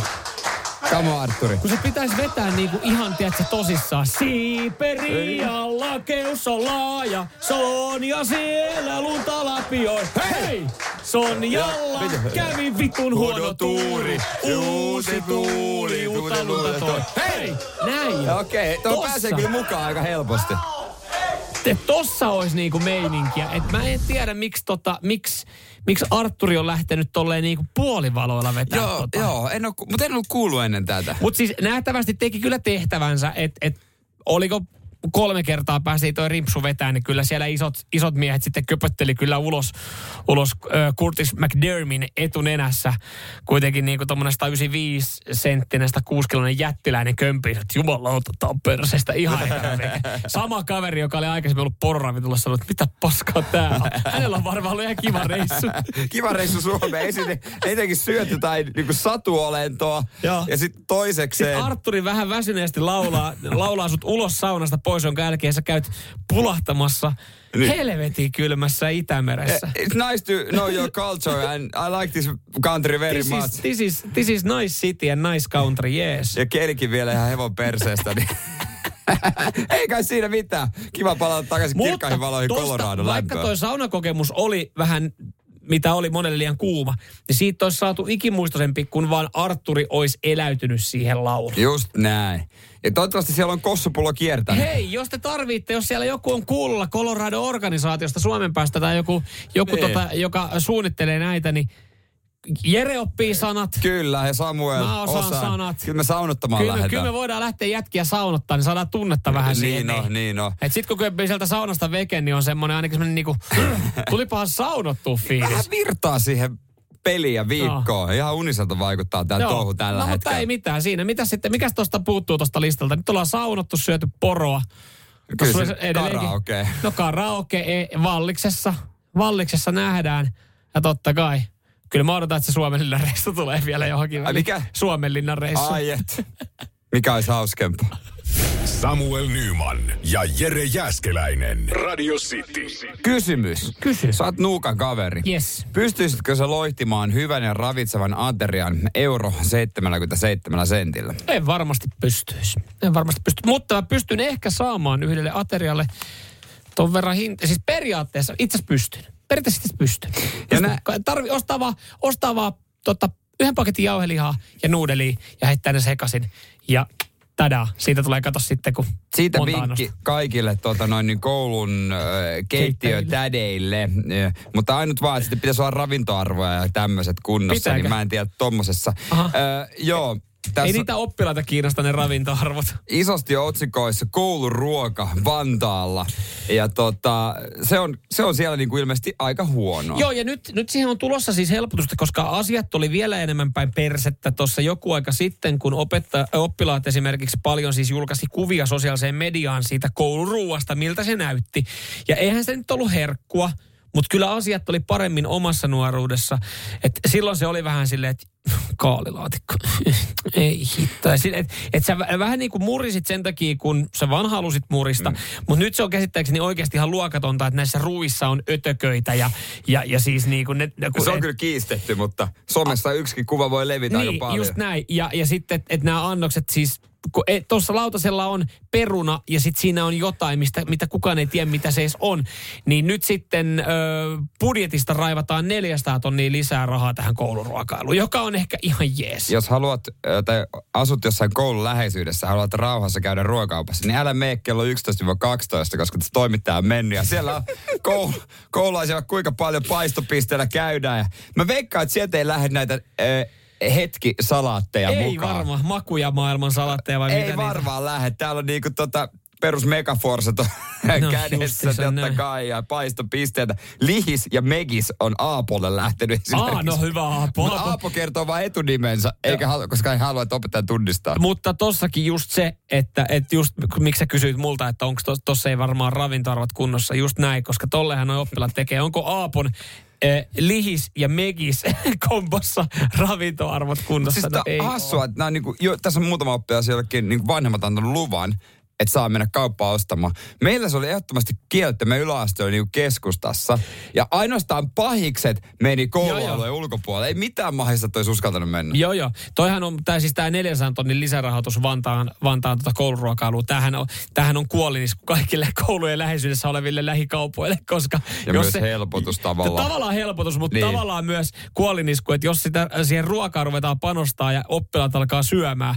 Come on, Arturi. Kun se pitäisi vetää niinku ihan, tiedätkö, tosissaan. Siiperian lakeus on laaja, Sonja siellä lunta lapioi. Hei! Sonjalla kävi vitun huono tuuri, uusi tuuli, uutta lunta toi. Hei! Näin! Okei, okay, tuo pääsee kyllä mukaan aika helposti. Et tossa olisi niinku meininkiä. Et mä en tiedä, miksi tota, miksi, miksi Arturi on lähtenyt tolleen niinku puolivaloilla vetää Joo, tota. joo en oo, ku- mutta en ollut kuullut ennen tätä. Mutta siis nähtävästi teki kyllä tehtävänsä, että et, oliko kolme kertaa pääsi toi rimpsu vetää, niin kyllä siellä isot, isot miehet sitten köpötteli kyllä ulos, ulos äh, Curtis McDermin etunenässä. Kuitenkin niin kuin tommonen 195 senttinen, 106 kiloinen jättiläinen kömpi. Että jumalauta, tää on perseestä ihan. Sama kaveri, joka oli aikaisemmin ollut porravitulossa, sanoi, että mitä paskaa tää on. Hänellä on varmaan ollut ihan kiva reissu. [laughs] Kiva reissu Suomeen. Ensin, syöty tai niinku satuolentoa. Joo. Ja sitten toisekseen... Sitten Arturi vähän väsyneesti laulaa, laulaa sut ulos saunasta pois pois, jonka jälkeen sä käyt pulahtamassa Niin. helvetin kylmässä Itämeressä. It's nice to know your culture and I like this country very This much. is, this, is, this is nice city and nice country, yes. Ja kelikin vielä ihan hevon perseestä, niin [laughs] ei kai siinä mitään. Kiva palata takaisin kirkkaihin valoihin Colorado vaikka lämpöön. toi saunakokemus oli vähän mitä oli monelle liian kuuma, niin siitä olisi saatu ikimuistoisempi, kun vaan Arturi olisi eläytynyt siihen lauluun. Just näin. Ja toivottavasti siellä on kossupullo kiertänyt. Hei, jos te tarvitte, jos siellä joku on kuulolla Colorado-organisaatiosta Suomen päästä tai joku, joku Niin. tota, joka suunnittelee näitä, niin Jere oppii sanat. Kyllä, ja Samuel Mä osaan osaan. sanat. Kyllä me saunottamaan Kyllä, lähdetään. kyllä me voidaan lähteä jätkiä saunottaa, niin saadaan tunnetta vähän siihen. Niin on, niin on. Et sit kun köppii sieltä saunasta veken, niin on semmoinen ainakin semmoinen niinku, [laughs] tulipahan saunottua fiilis. Vähän virtaa siihen peliin ja viikkoon. Ihan uniselta vaikuttaa tämä touhu tällä no, mutta hetkellä. ei mitään siinä. Mitä sitten, mikäs tuosta puuttuu tuosta listalta? Nyt ollaan saunottu, syöty poroa. Kyllä se karaoke. No karaoke e, Valliksessa. Valliksessa nähdään. Ja totta kai. Kyllä mä odotan, että se Suomenlinnan reissu tulee vielä johonkin. Ai väliin. mikä? Suomenlinnan reissu. Ai et. Mikä olisi hauskempaa? Samuel Nyman ja Jere Jäskeläinen. Radio City. Kysymys. Kysy. Sä oot nuukan kaveri. Yes. Pystyisitkö sä loihtimaan hyvän ja ravitsevan aterian euro 77 sentillä? En varmasti pystyisi. En varmasti pysty. Mutta mä pystyn ehkä saamaan yhdelle aterialle ton verran hinta. Siis periaatteessa itse pystyn. Periaatteessa itse pystyn. Ja Ja nä- Tarvi ostaa vaan, ostaa vaan tota, yhden paketin jauhelihaa ja nuudelia ja heittää ne sekaisin. Ja tada, siitä tulee kato sitten, kun Siitä vinkki annosta. kaikille tota, noin, niin koulun äh, keittiötädeille. Äh, mutta ainut vaan, että pitäisi olla ravintoarvoja ja tämmöiset kunnossa. Pitääkö? Niin mä en tiedä tommosessa. Äh, joo. Tässä Ei niitä oppilaita kiinnosta ne ravintoarvot. isosti otsikoissa kouluruoka Vantaalla. Ja tota, se, on, se on siellä niinku ilmeisesti aika huono. Joo, ja nyt, nyt siihen on tulossa siis helpotusta, koska asiat oli vielä enemmän päin persettä tuossa joku aika sitten, kun opetta, oppilaat esimerkiksi paljon siis julkaisi kuvia sosiaaliseen mediaan siitä kouluruuasta, miltä se näytti. Ja eihän se nyt ollut herkkua, mutta kyllä asiat oli paremmin omassa nuoruudessa. Et silloin se oli vähän silleen, että kaalilaatikko, [laughs] ei hitto. Sille- Et, et sä vä- vähän niin kuin murisit sen takia, kun sä vaan halusit murista. Mm. Mutta nyt se on käsittääkseni oikeasti ihan luokatonta, että näissä ruuissa on ötököitä ja, ja, ja siis niin kuin ne... Kun, Se on kyllä kiistetty, mutta somessa yksikin kuva voi levitä aika niin, paljon. just näin. Ja, ja sitten, että et nämä annokset siis, tuossa lautasella on peruna ja sitten siinä on jotain, mistä, mitä kukaan ei tiedä, mitä se edes on. Niin nyt sitten ö, budjetista raivataan 400 tonnia lisää rahaa tähän kouluruokailuun, joka on ehkä ihan jees. Jos haluat, tai asut jossain koulun läheisyydessä, haluat rauhassa käydä ruokaupassa, niin älä mene kello 11-12, koska tässä toimittaja on mennyt. Ja siellä on [laughs] koululaisia kuinka paljon paistopisteellä käydään. Ja mä veikkaan, että sieltä ei lähde näitä ö, hetki salaatteja ei mukaan. varmaan makuja maailman salatteja vai Ei mitä varmaan lähde. Täällä on niinku tota perus megaforset on No, kädessä totta näin. kai ja paistopisteitä. Lihis ja Megis on Aapolle lähtenyt niitä. Aa, esimerkiksi. no hyvä Aapo. Mutta Aapo kertoo vain etunimensä, eikä halua, koska ei halua, että opettaja tunnistaa. Mutta tossakin just se, että, että just miksi sä kysyit multa, että onko tos, tossa ei varmaan ravintoarvot kunnossa, just näin, koska tollehan noi oppilaat tekee. Onko Aapon eh, lihis ja megis [laughs] kombossa ravintoarvot kunnossa? Siis No, hassua, että nää on niinku, jo, tässä on muutama oppilas, jollekin niinku vanhemmat antanut luvan, että saa mennä kauppaan ostamaan. Meillä se oli ehdottomasti kielletty, me yläaste oli niinku keskustassa. Ja ainoastaan pahikset meni koulualueen ulkopuolelle. Ei mitään mahista, olisi uskaltanut mennä. Joo, joo. Toihan on, tää siis tää 400 tonnin lisärahoitus Vantaan, Vantaan tota kouluruokailuun. Tämähän on, tämähän on kuolinisku kaikille koulujen läheisyydessä oleville lähikaupoille, koska... Ja myös helpotus tavallaan. Tavallaan helpotus, mutta Niin. niin. tavallaan myös kuolinisku, että jos sitä siihen ruokaan ruvetaan panostaa ja oppilaat alkaa syömään,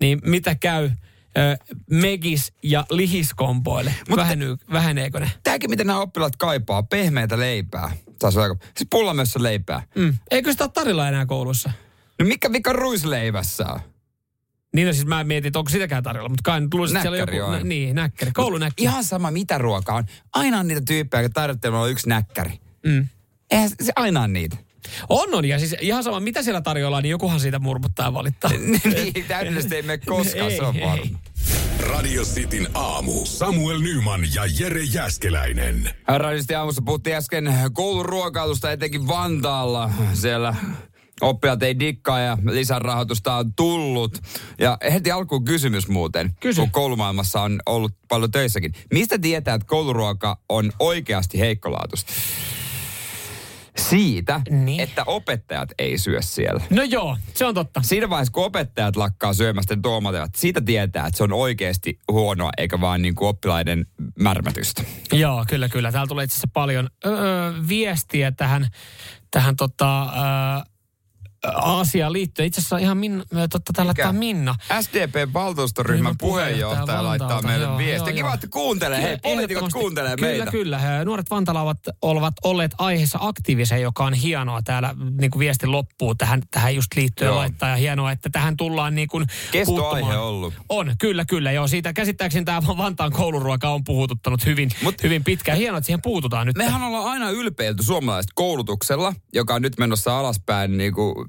niin mitä käy ö, Megis ja lihiskompoille? Mutta- Väheny, väheneekö ne? Tääkin, mitä nämä oppilaat kaipaa, pehmeitä leipää. Saisi aika... Siis pullamössä leipää. Mm. Eikö sitä ole tarjolla enää koulussa? No mikä vika ruisleivässä on? Niin no siis mä mietin, että onko sitäkään tarjolla, mutta kai nyt luulisin, että siellä on joku... on. Nä, niin, näkkäri, koulunäkkäri. Ihan sama mitä ruokaa on. Aina on niitä tyyppejä, jotka tarvitsee yksi näkkäri. Mm. Eihän se, se aina on niitä. On, on. Ja siis ihan sama, mitä siellä tarjolla, niin jokuhan siitä murmuttaa ja valittaa. [laughs] niin, täydellisesti ei mene koskaan, Ei, se on varma. Radio Cityn aamu. Samuel Nyman ja Jere Jäskeläinen. Radiosti aamussa puhuttiin äsken kouluruokailusta, etenkin Vantaalla. Siellä oppilaat ei dikkaa ja lisärahoitusta on tullut. Ja heti alkuun kysymys muuten, Kysy. kun koulumaailmassa on ollut paljon töissäkin. Mistä tietää, että kouluruoka on oikeasti heikkolaatusta? Siitä, Niin. että opettajat ei syö siellä. No joo, se on totta. Siinä vaiheessa, kun opettajat lakkaa syömästä ja tuomatelevat, siitä tietää, että se on oikeasti huonoa, eikä vaan niin kuin oppilaiden märmätystä. Joo, kyllä, kyllä. Täällä tulee itse asiassa paljon öö, viestiä tähän, tähän tota, öö, asiaan liittyen. Itse asiassa ihan Minna, totta, täällä laittaa Minna. SDP-valtuustoryhmän Ryhmän puheenjohtaja puheenjohtaja laittaa meille joo, viestiä. Kiva, että kuuntelee. Hei, poliitikot kuuntelee kyllä, meitä. Kyllä, kyllä. Nuoret Vantaalla ovat, ovat olleet aiheessa aktiivisia, joka on hienoa täällä niin kuin viesti loppuu tähän, tähän just liittyen Joo. laittaa. Ja hienoa, että tähän tullaan niin kuin Kestoaihe ollut. On, kyllä, kyllä. Joo, siitä käsittääkseni tämä Vantaan kouluruoka on puhututtanut hyvin, Mut- hyvin pitkään. Hienoa, että siihen puututaan nyt. Mehän ollaan aina ylpeilty suomalaisesta koulutuksella, joka on nyt menossa alaspäin niin kuin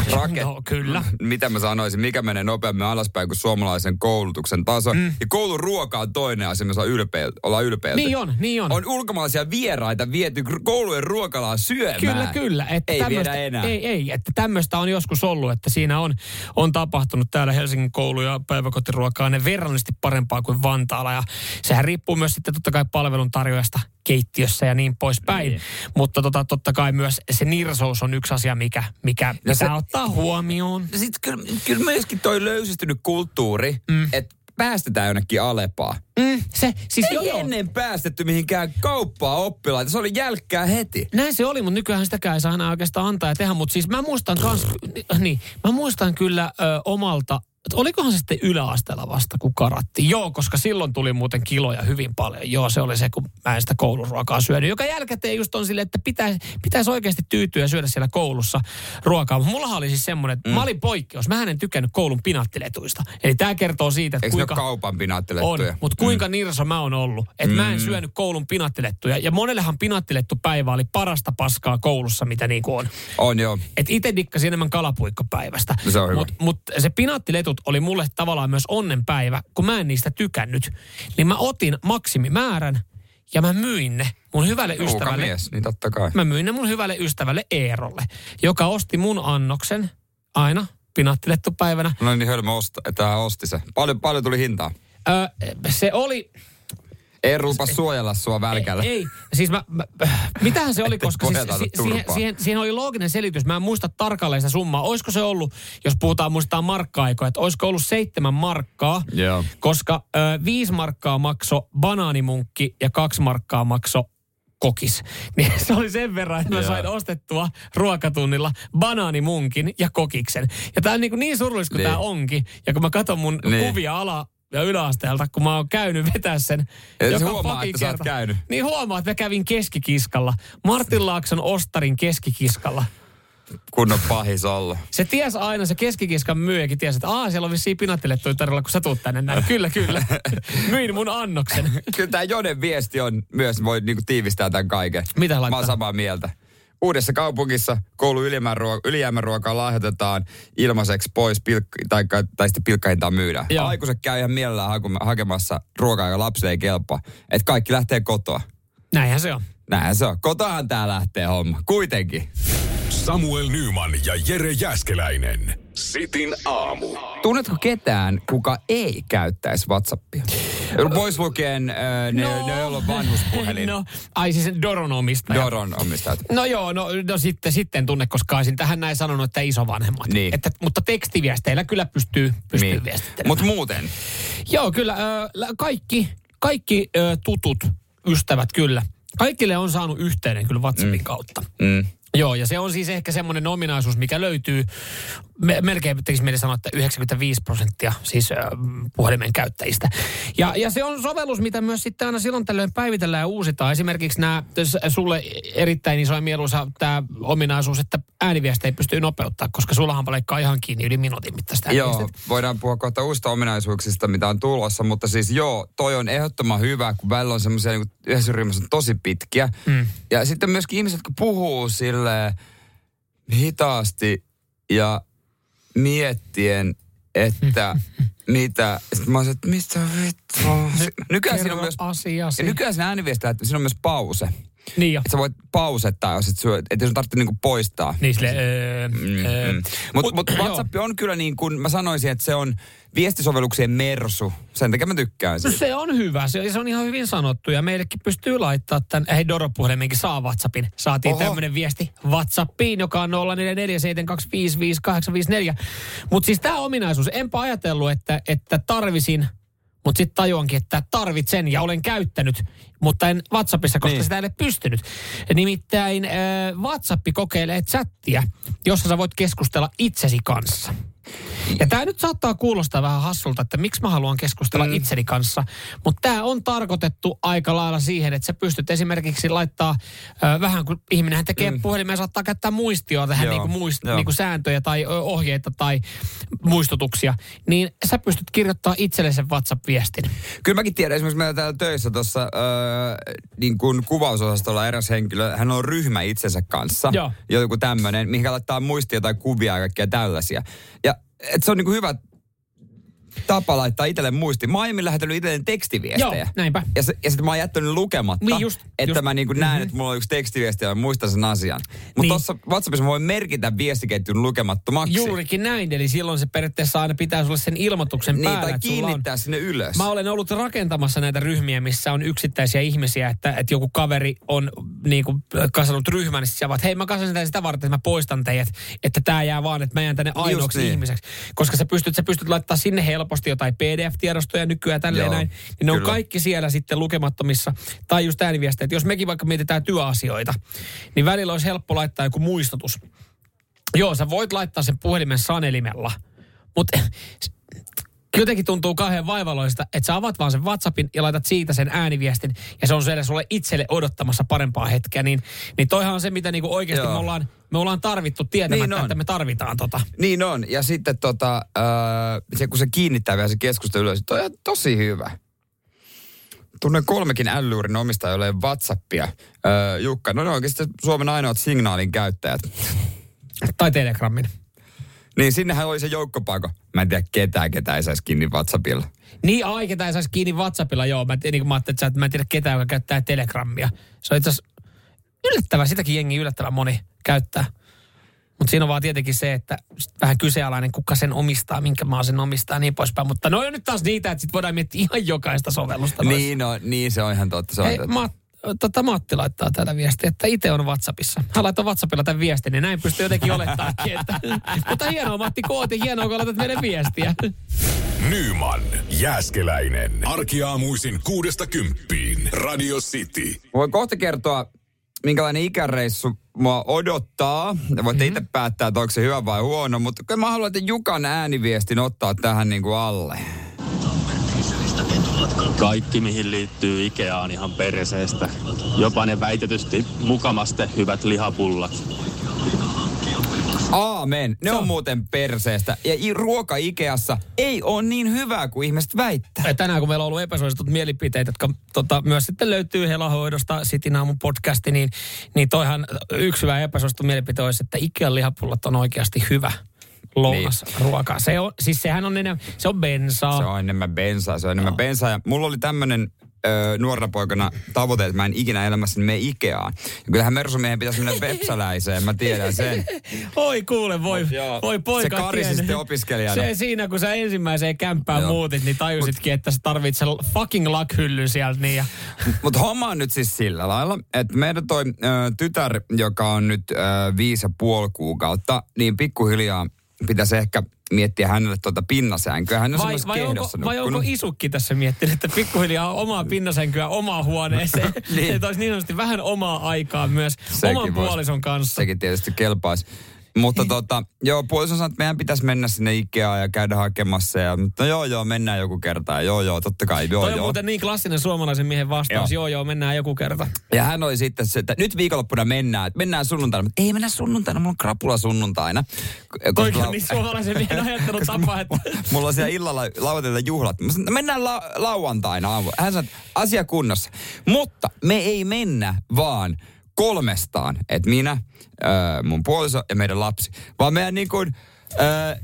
rake... No, kyllä. Mitä mä sanoisin, mikä menee nopeammin alaspäin kuin suomalaisen koulutuksen taso. Mm. Ja koulun ruoka on toinen asia, missä on ylpeilty, ollaan. Niin on, niin on. On ulkomaalaisia vieraita viety koulujen ruokalaan syömään. Kyllä, kyllä. Että Ei tämmöstä- viedä enää. Ei, ei. Että tämmöistä on joskus ollut, että siinä on, on tapahtunut täällä Helsingin koulu- ja päiväkotiruokaa ne verrallisesti parempaa kuin Vantaalla. Ja sehän riippuu myös sitten totta kai palveluntarjoajasta keittiössä ja niin poispäin. Niin. Mutta tota, totta kai myös se nirsous on yksi asia, mikä, mikä pitää se- ottaa huomioon. Sitten kyllä, kyllä myöskin toi löysistynyt kulttuuri, mm. että päästetään jonnekin Alepaa. Mm, se, siis Ei joo, joo. ennen päästetty mihinkään kauppaa oppilaita. Se oli jälkkää heti. Näin se oli, mutta nykyään sitäkään ei saa enää oikeastaan antaa ja tehdä. Mutta siis mä muistan kans, niin, mä muistan kyllä ö, omalta, että olikohan se sitten yläasteella vasta, kun karatti. Joo, koska silloin tuli muuten kiloja hyvin paljon. Joo, se oli se, kun mä en sitä kouluruokaa syönyt. Joka jälkikäteen just on silleen, että pitäisi, pitäisi oikeasti tyytyä ja syödä siellä koulussa ruokaa. Mutta mullahan oli siis semmoinen, että mm. mä olin poikkeus. Mä en tykännyt koulun pinattiletuista. Eli tämä kertoo siitä, että Eikö kuinka... kaupan On, pinaattilettuja? mutta kuinka mm. nirso mä oon ollut. Että mm. mä en syönyt koulun pinattilettuja. Ja monellehan pinattilettu päivä oli parasta paskaa koulussa, mitä niinku on. On joo. Et itse dikkasin enemmän kalapuikkopäivästä. No se on hyvä. Mutta mut se pinattiletut oli mulle tavallaan myös onnenpäivä, kun mä en niistä tykännyt. Niin mä otin maksimimäärän ja mä myin ne mun hyvälle Ruuka ystävälle. mies, niin totta kai. Mä myin ne mun hyvälle ystävälle Eerolle, joka osti mun annoksen aina pinattilettupäivänä. No niin hölmö osta, että osti se. Paljon, paljon tuli hintaa. Ö, se oli, Ei ruupa suojella sua välkällä. Ei, ei. siis mä, mä, mitähän se oli, koska siis, si, siihen, siihen, siihen oli looginen selitys. Mä en muista tarkalleen sitä summaa. Olisiko se ollut, jos puhutaan muistaa markka-aikoja, että olisiko ollut seitsemän markkaa, Joo. koska ö, viisi markkaa makso banaanimunkki ja kaksi markkaa makso kokis. [laughs] Niin se oli sen verran, että mä Joo. sain ostettua ruokatunnilla banaanimunkin ja kokiksen. Ja tää on niin, niin surullista kuin Niin. tää onkin. Ja kun mä katson mun Niin. kuvia ala ja yläasteelta, kun mä oon käynyt vetää sen. Ja se joka huomaa, fucking että sä oot käynyt. Niin huomaa, että mä kävin keskikiskalla. Martin Laakson Ostarin keskikiskalla. Kunnon pahis ollut. Se ties aina, se keskikiskan myyjäkin tiesi, että aah, siellä on vissiin pinattilettuja tarjolla, kun sä tuut tänne näin. Kyllä, kyllä. [laughs] Myin mun annoksen. Kyllä tämä Joden viesti on myös, voi niinku tiivistää tämän kaiken. Mitä Mä laittaa? oon samaa mieltä. Uudessa kaupungissa koulu ylijäämäruokaa lahjoitetaan ilmaiseksi pois pilk- tai, tai sitten pilkkahintaan myydään. Joo. Aikuiset käy ihan mielellään haku- hakemassa ruokaa, joka lapsille ei kelpaa. Että kaikki lähtee kotoa. Näinhän se on. Näinhän se on. Kotoahan tää lähtee homma. Kuitenkin. Samuel Nyman ja Jere Jäskeläinen. Sitin aamu. Tunnetko ketään, kuka ei käyttäisi WhatsAppia? Pois lukien äh, ne, no. ne, joilla on vanhuspuhelin. No, ai siis Doron omistaja. Doron omistajat. No joo, no, no sitten, sitten tunne, koska olisin tähän näin sanonut, että isovanhemmat. Niin. Että, mutta tekstiviesteillä kyllä pystyy, pystyy Niin. viestittelemään. Mutta muuten. Joo, kyllä. Lä- kaikki kaikki ö, tutut ystävät kyllä. Kaikille on saanut yhteyden kyllä WhatsAppin mm. kautta. Mm. Joo, ja se on siis ehkä semmoinen ominaisuus, mikä löytyy, me, melkein tekisi mieli sanoa, että 95 prosenttia siis ö, puhelimen käyttäjistä. Ja, ja se on sovellus, mitä myös sitten aina silloin tällöin päivitellään ja uusitaan. Esimerkiksi nämä, sulle erittäin iso ja mieluisa tämä ominaisuus, että ääniviestejä pystyy nopeuttaa, koska sullahan leikkaa ihan kiinni yli minuutin mittaista Joo, voidaan puhua kohta uusista ominaisuuksista, mitä on tulossa, mutta siis joo, toi on ehdottoman hyvä, kun välillä on semmoisia niin yhdessä ryhmässä on tosi pitkiä. Mm. Ja sitten myöskin ihmiset, jotka puhuu sille hitaasti ja miettien, että [laughs] mitä. Sitten mä olisin, että mistä vittu. Nykyään siinä on myös, asiasi. ja nykyään siinä ääniviestillä, että siinä on myös pause. Niin jo. Että sä voit pausettaa, jos et, syö, et jos sun tarvitsee niinku poistaa. Niin sille, öö, Mm, öö. mm. Mutta Mut- mut WhatsApp on kyllä niin kuin, mä sanoisin, että se on viestisovelluksien mersu. Sen takia mä tykkään siitä. Se on hyvä, se, se on ihan hyvin sanottu ja meillekin pystyy laittaa tämän, hei Doro puhelimenkin saa WhatsAppin. Saatiin tämmöinen viesti WhatsAppiin, joka on 0447255854. Mutta siis tämä ominaisuus, enpä ajatellut, että, että tarvisin, mutta sitten tajuankin, että tarvitsen ja olen käyttänyt, mutta en WhatsAppissa, koska niin. sitä ei ole pystynyt. Nimittäin äh, WhatsApp kokeilee chattia, jossa sä voit keskustella itsesi kanssa. Ja tämä nyt saattaa kuulostaa vähän hassulta, että miksi mä haluan keskustella mm. itseni kanssa. Mutta tämä on tarkoitettu aika lailla siihen, että sä pystyt esimerkiksi laittaa ö, vähän, kun ihminen tekee mm. puhelimeen, saattaa käyttää muistioa tähän Joo, niinku muist, joo. niinku sääntöjä tai ohjeita tai muistutuksia. Niin sä pystyt kirjoittaa itselle sen WhatsApp-viestin. Kyllä mäkin tiedän, esimerkiksi meillä täällä töissä tuossa äh, niin kuin kuvausosastolla eräs henkilö, hän on ryhmä itsensä kanssa. Joo. Joku tämmöinen, mihin laittaa muistia tai kuvia ja kaikkea tällaisia. Ja et se on niin kuin hyvä tapa laittaa itselle muisti. Mä aiemmin lähetellyt itselleni tekstiviestejä. Joo, näinpä. Ja, se, ja sitten mä oon jättänyt lukematta, Niin just, että just. mä niin kuin näen, mm-hmm. että mulla on yksi tekstiviesti ja mä muistan sen asian. Mutta Niin. tuossa WhatsAppissa mä voin merkitä viestiketjun lukemattomaksi. Juurikin näin, eli silloin se periaatteessa aina pitää sulle sen ilmoituksen Niin, päällä. tai sulla on- kiinnittää sinne ylös. Mä olen ollut rakentamassa näitä ryhmiä, missä on yksittäisiä ihmisiä, että, että joku kaveri on niin kuin, kasannut ryhmän, niin vaat, hei mä kasasin tämän sitä varten, että mä poistan teidät, että tämä jää vaan, että mä jään tänne ainoaksi niin. ihmiseksi. Koska sä pystyt, sä pystyt laittaa sinne helposti jotain PDF-tiedostoja nykyään tälleen Joo, näin. Niin ne on kyllä. kaikki siellä sitten lukemattomissa. Tai just ääniviestejä, että jos mekin vaikka mietitään työasioita, niin välillä olisi helppo laittaa joku muistutus. Joo, sä voit laittaa sen puhelimen sanelimella, mutta jotenkin tuntuu kauhean vaivaloista, että sä avaat vaan sen WhatsAppin ja laitat siitä sen ääniviestin ja se on siellä sulle itselle odottamassa parempaa hetkeä. Niin, niin toihan on se, mitä niinku oikeasti Joo. me ollaan, me ollaan tarvittu tietämättä, Niin että me tarvitaan tota. Niin on. Ja sitten tota, äh, se, kun se kiinnittää vielä se keskustelu ylös, toi on tosi hyvä. Tunnen kolmekin älyyrin omistaja, ole Whatsappia. Äh, Jukka, no ne on oikeasti Suomen ainoat signaalin käyttäjät. Tai Telegramin. Niin sinnehän oli se joukkopaiko. Mä en tiedä ketään, ketään ei saisi kiinni Whatsappilla. Niin, ai ketä ei saisi kiinni WhatsAppilla, joo. Mä, niin mä ajattelin, että mä en tiedä ketään, joka käyttää Telegramia. Se on itse asiassa yllättävää, sitäkin jengi yllättävän moni käyttää. Mutta siinä on vaan tietenkin se, että vähän kyseenalainen, kuka sen omistaa, minkä maa sen omistaa ja niin poispäin. Mutta no on nyt taas niitä, että sit voidaan miettiä ihan jokaista sovellusta. noissa. Niin, no, niin se on ihan totta. Se on Hei, totta. Matt, tota Matti laittaa täällä viestiä, että itse on WhatsAppissa. Hän laittaa WhatsAppilla tämän viestin, niin näin pystyy jotenkin olettaakin. Että, mutta hienoa Matti Kooti, hienoa kun laitat meille viestiä. Nyman, Jääskeläinen. Arkiaamuisin kuudesta kymppiin. Radio City. Voin kohta kertoa, minkälainen ikäreissu mua odottaa. Ja voitte mm-hmm. itse päättää, että onko se hyvä vai huono, mutta kyllä mä haluan, että Jukan ääniviestin ottaa tähän niin kuin alle. Kaikki, mihin liittyy Ikeaan ihan perseestä. Jopa ne väitetysti mukamaste hyvät lihapullat. Aamen. Ne on muuten perseestä. Ja i- ruoka Ikeassa ei ole niin hyvää kuin ihmiset väittää. Ja tänään kun meillä on ollut epäsuositut mielipiteet, jotka tota, myös sitten löytyy Helahoidosta, Sitin aamun podcasti, niin, niin toihan yksi hyvä epäsuosittu mielipite olisi, että Ikean lihapullat on oikeasti hyvä lounas ruoka. Se on, siis sehän on enemmän, se on bensaa. Se on enemmän bensaa, se on enemmän bensaa. Ja mulla oli tämmönen ö, nuorena poikana tavoite, että mä en ikinä elämässäni mene Ikeaan. Ja kyllähän Mersumiehen pitäisi mennä [laughs] Vepsäläiseen, mä tiedän sen. Oi kuule, voi, Joo. voi poika. Se karisi sitten opiskelijana. Se siinä, kun sä ensimmäiseen kämppään Joo. muutit, niin tajusitkin, että sä tarvitset fucking lakhyllyn sieltä. Niin ja, [laughs] Mutta homma on nyt siis sillä lailla, että meidän toi ö, tytär, joka on nyt ö, viisi ja puoli kuukautta, niin pikkuhiljaa pitäisi ehkä miettiä hänelle tuota pinnasänkyä. Hän on vai, vai, onko, vai onko isukki tässä miettinyt, että pikkuhiljaa omaa pinnasänkyä omaa huoneeseen. Niin. [laughs] niin. Että olisi niin sanotusti vähän omaa aikaa myös Sekin oman vois- puolison kanssa. Sekin tietysti kelpaisi. Mutta tota, joo, puoliso sanoi, että meidän pitäisi mennä sinne Ikeaan ja käydä hakemassa. Ja, no joo, joo, mennään joku kerta. Ja joo, joo, totta kai, joo, Toi on joo. muuten niin klassinen suomalaisen miehen vastaus. Joo, joo, joo mennään joku kerta. Ja hän oli sitten se, että nyt viikonloppuna mennään, että mennään sunnuntaina. Mutta ei mennä sunnuntaina, mulla on krapula sunnuntaina. Koska on niin suomalaisen miehen ajattelutapa, että... Mulla on siellä illalla lauantaina juhlat. Mä sanoin, "No mennään la- lauantaina aamu. Hän sanoi, asia kunnossa. Mutta me ei mennä vaan kolmestaan. Että minä, mun puoliso ja meidän lapsi. Vaan meidän niin kuin,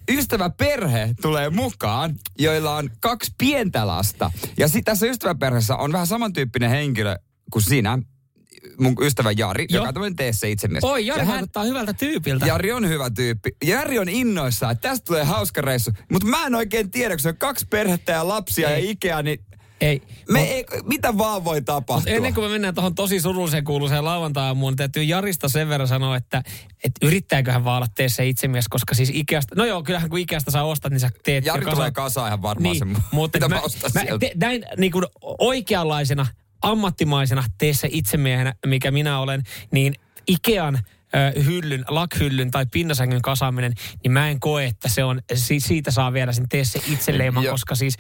ystäväperhe tulee mukaan, joilla on kaksi pientä lasta. Ja sit tässä ystäväperheessä on vähän samantyyppinen henkilö kuin sinä, mun ystävä Jari, Joo. joka on tämmöinen tee se itse mies. Oi, Jari Ja hän- hyvältä tyypiltä. Jari on hyvä tyyppi. Jari on innoissaan, että tästä tulee hauska reissu. Mutta mä en oikein tiedä, kun se on kaksi perhettä ja lapsia Ei. ja Ikea, niin Ei. me Mut- ei, mitä vaan voi tapahtua. Ennen kuin me mennään tuohon tosi surulliseen kuuluiseen lauantai-aamuun, niin täytyy Jarista sen verran sanoa, että, että yrittääköhän vaan olla tee se itsemies, koska siis Ikeasta, no joo, kyllähän kun Ikeasta saa ostaa, niin sä teet Jari ja tulee kasaan ihan varmaan niin, sen, mutta mitä mä, mä mä te, näin niin kuin oikeanlaisena, ammattimaisena tee se itsemiehenä, mikä minä olen, niin Ikean hyllyn, lakhyllyn tai pinnasängyn kasaaminen, niin mä en koe, että se on, si, siitä saa vielä sen tee se itseleiman, koska siis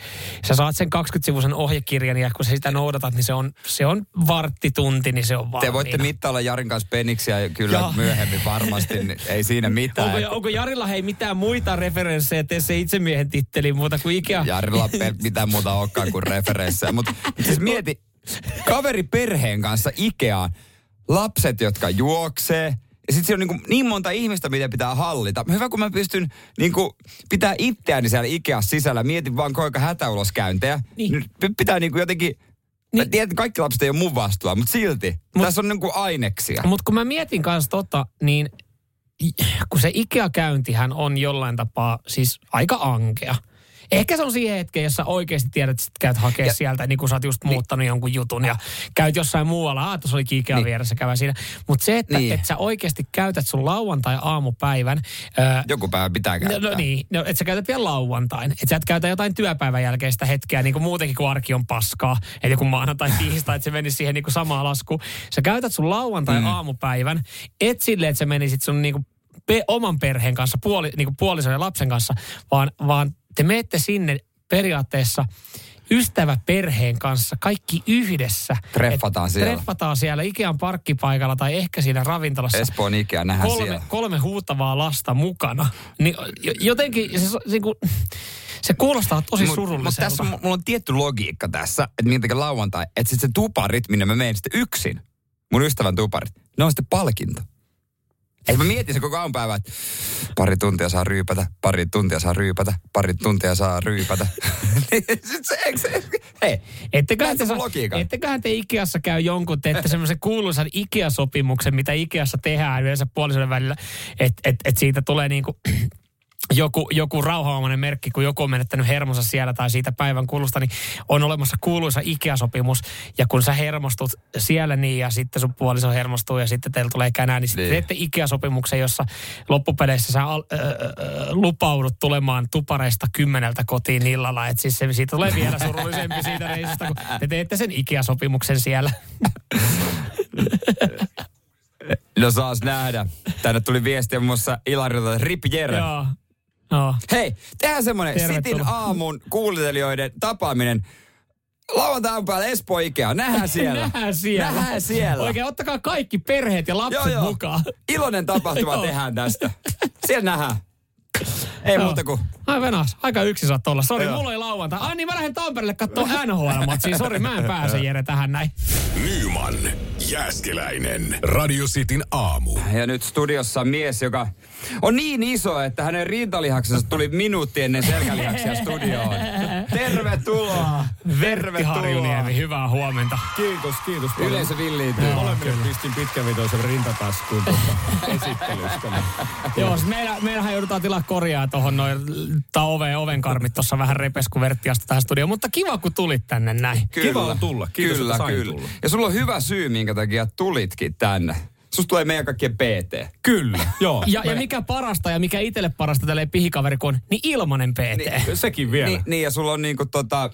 sä saat sen 20-sivuisen ohjekirjan ja kun sä sitä noudatat, niin se on, se on varttitunti, niin se on valmiina. Te voitte mittailla Jarin kanssa peniksiä kyllä Joo. myöhemmin varmasti, niin ei siinä mitään. Onko, onko Jarilla hei mitään muita referenssejä tee se itsemiehen titteliin muuta kuin Ikea? Jarilla ei mitään muuta olekaan kuin referenssejä. Mutta siis mieti, kaveri perheen kanssa Ikeaan, lapset, jotka juoksee, ja sitten siellä on niin, niin monta ihmistä, mitä pitää hallita. Hyvä, kun mä pystyn niin kuin, pitää itseäni siellä Ikea sisällä. Mietin vaan kuinka hätäuloskäyntejä. Niin. Nyt pitää niin kuin jotenkin... Mä Niin. tiedän, että kaikki lapset ei ole mun vastuulla, mutta silti. Mut- tässä on niin kuin aineksia. Mutta kun mä mietin kanssa tota, niin kun se Ikea-käyntihän on jollain tapaa siis aika ankea. Ehkä se on siihen hetkeen, jossa oikeasti tiedät, että käyt hakea Ja- sieltä, niin kun sä oot just muuttanut jonkun jutun ja käyt jossain muualla. Ah, tuossa oli Ikea Niin. niin. vieressä, käydä siinä. Mutta se, että Niin. niin. et sä oikeasti käytät sun lauantai-aamupäivän, Joku päivä pitää käyttää. No, no niin, no, että sä käytät vielä lauantain. Että sä et käytä jotain työpäivän jälkeistä hetkeä, niin kuin muutenkin kun arki on paskaa. Eli kun maanantai [laughs] tiistai, että se menisi siihen niin kuin samaan laskuun. Sä käytät sun lauantai-aamupäivän, et silleen, että sä menisit sun niin kuin pe- oman perheen kanssa, puoli, niin kuin puolison ja lapsen kanssa, vaan, vaan te menette sinne periaatteessa ystävä perheen kanssa, kaikki yhdessä. Treffataan siellä. Treffataan siellä Ikean parkkipaikalla tai ehkä siinä ravintolassa Espoon Ikea nähdään kolme, siellä. kolme huutavaa lasta mukana. Niin jo- jotenkin se, se, se, se kuulostaa tosi Mut- surulliselta. Mut tässä on, mulla on tietty logiikka tässä, että minkä takia lauantai, että sitten se tuparit, minne mä menen sitten yksin, mun ystävän tuparit, ne on sitten palkinto. Et mä mietin se koko aamupäivä, että pari tuntia saa ryypätä, pari tuntia saa ryypätä, pari tuntia saa ryypätä. [laughs] Niin Sit se, eikö se, hei, Etteköhän te, etteköhän te Ikeassa käy jonkun, teette [laughs] semmoisen kuuluisan Ikea-sopimuksen, mitä Ikeassa tehdään yleensä puolisoiden välillä, että et, et siitä tulee niinku joku, joku rauhaomainen merkki, kun joku on menettänyt hermonsa siellä tai siitä päivän kulusta, niin on olemassa kuuluisa Ikea-sopimus. Ja kun sä hermostut siellä niin ja sitten sun puoliso hermostuu ja sitten teillä tulee känää, niin sitten Niin. teette Ikea-sopimuksen, jossa loppupeleissä sä al, ö, lupaudut tulemaan tupareista kymmeneltä kotiin illalla. Et siis se, siitä tulee vielä surullisempi siitä [laughs] reissusta, kun te teette sen Ikea-sopimuksen siellä. no saas nähdä. Tänne tuli viestiä muun muassa Ilarilta, että Rip Jere. Joo. Joo. Hei, tehdään semmoinen Tervetuloa. Sitin aamun kuuntelijoiden tapaaminen. Lauantai päällä Espoo Ikea. Nähdään [laughs] siellä. Nähdään siellä. Nähdään siellä. Oikein, ottakaa kaikki perheet ja lapset Joo, joo. mukaan. Iloinen tapahtuma [laughs] tehdään tästä. Siellä nähdään. Ei Joo. muuta kuin Ai venas, aika yksi saat olla. Sori, mulla ei lauantai. Ai niin, mä lähden Tampereelle katsoa NHL-matsia. Sori, mä en pääse Jere tähän näin. Nyman, Jääskeläinen, Radio Cityn aamu. Ja nyt studiossa mies, joka on niin iso, että hänen rintalihaksensa tuli minuutti ennen selkälihaksia studioon. Tervetuloa. Vertti Harjuniemi, hyvää huomenta. Kiitos, kiitos paljon. Yleisö villiintyy. Molemmille pistin pitkävitoisen rintataskuun tuosta [laughs] esittelystä. Joo, siis meillä, meillähän joudutaan tilaa korjaa tuohon noin, tai oven, oven karmit tuossa vähän repes, kun Vertti astui tähän studioon. Mutta kiva, kun tulit tänne näin. Kiva on tulla. Kiitos, kyllä, että sain kyllä. tulla. Ja sulla on hyvä syy, minkä takia tulitkin tänne. Susta tulee meidän kaikkien PT. Kyllä, joo. Ja, ja mikä parasta ja mikä itselle parasta tälle pihikaveri, kun on, niin ilmanen PT. Me, [laughs] sekin vielä. Niin, niin, ja sulla on niinku tota,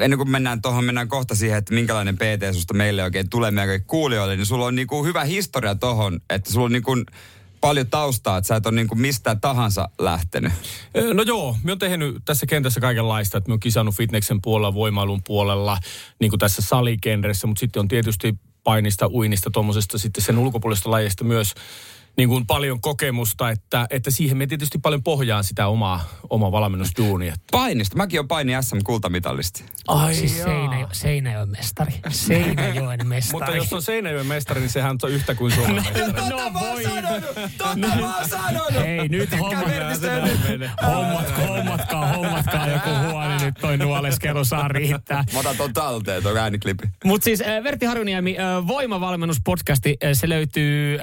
ennen kuin mennään tuohon, mennään kohta siihen, että minkälainen PT susta meille oikein tulee meidän kaikille kuulijoille, niin sulla on niinku hyvä historia tohon, että sulla on niinku paljon taustaa, että sä et ole niinku mistä tahansa lähtenyt. No joo, me on tehnyt tässä kentässä kaikenlaista, että me on kisannut fitneksen puolella, voimailun puolella, niin kuin tässä salikenressä, mutta sitten on tietysti painista, uinnista, tuommoisesta sitten sen ulkopuolisesta lajista myös niin kuin paljon kokemusta, että, että siihen me tietysti paljon pohjaan sitä omaa, oma valmennusduuni. Että [laughs] Painista. Mäkin on paini SM-kultamitalisti. Ai siis Seinäjo, Seinäjoen mestari. [laughs] Seinäjoen mestari. Mutta jos on Seinäjoen mestari, niin sehän on yhtä kuin Suomen [laughs] mestari. No voi. Hei, nyt hommat, hommatkaa, hommatkaa, hommatkaa joku huone. Nyt toi nuoleskelu saa riittää. Mä otan ton talteen, ton ääniklipi. Mutta siis äh, Vertti Haruniemi, äh, Voimavalmennuspodcasti, äh, se löytyy,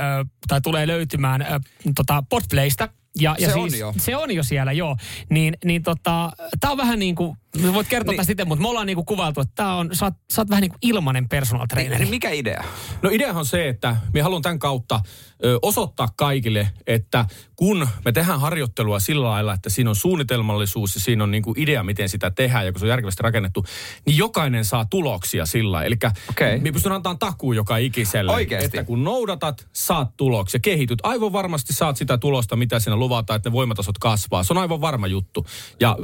tai tulee löytymään äh, tota, Podplaysta. Ja, ja Se siis, on jo. Se on jo siellä, joo. Niin, niin tota, tää on vähän niin kuin, voit kertoa niin. tästä itse, mutta me ollaan niin kuin kuvailtu, että tää on, sä oot, sä oot vähän niin kuin ilmanen personal traineri. Niin mikä idea? No ideahan on se, että me haluan tämän kautta ö, osoittaa kaikille, että kun me tehdään harjoittelua sillä lailla, että siinä on suunnitelmallisuus ja siinä on niin kuin idea, miten sitä tehdään ja kun se on järkevästi rakennettu, niin jokainen saa tuloksia sillä lailla. Eli Okei. me pystyn antamaan takuu joka ikiselle. Oikeesti? Että kun noudatat, saat tuloksia, kehityt. Aivan varmasti saat sitä tulosta, mitä siinä luvataan, että ne voimatasot kasvaa. Se on aivan varma juttu. Ja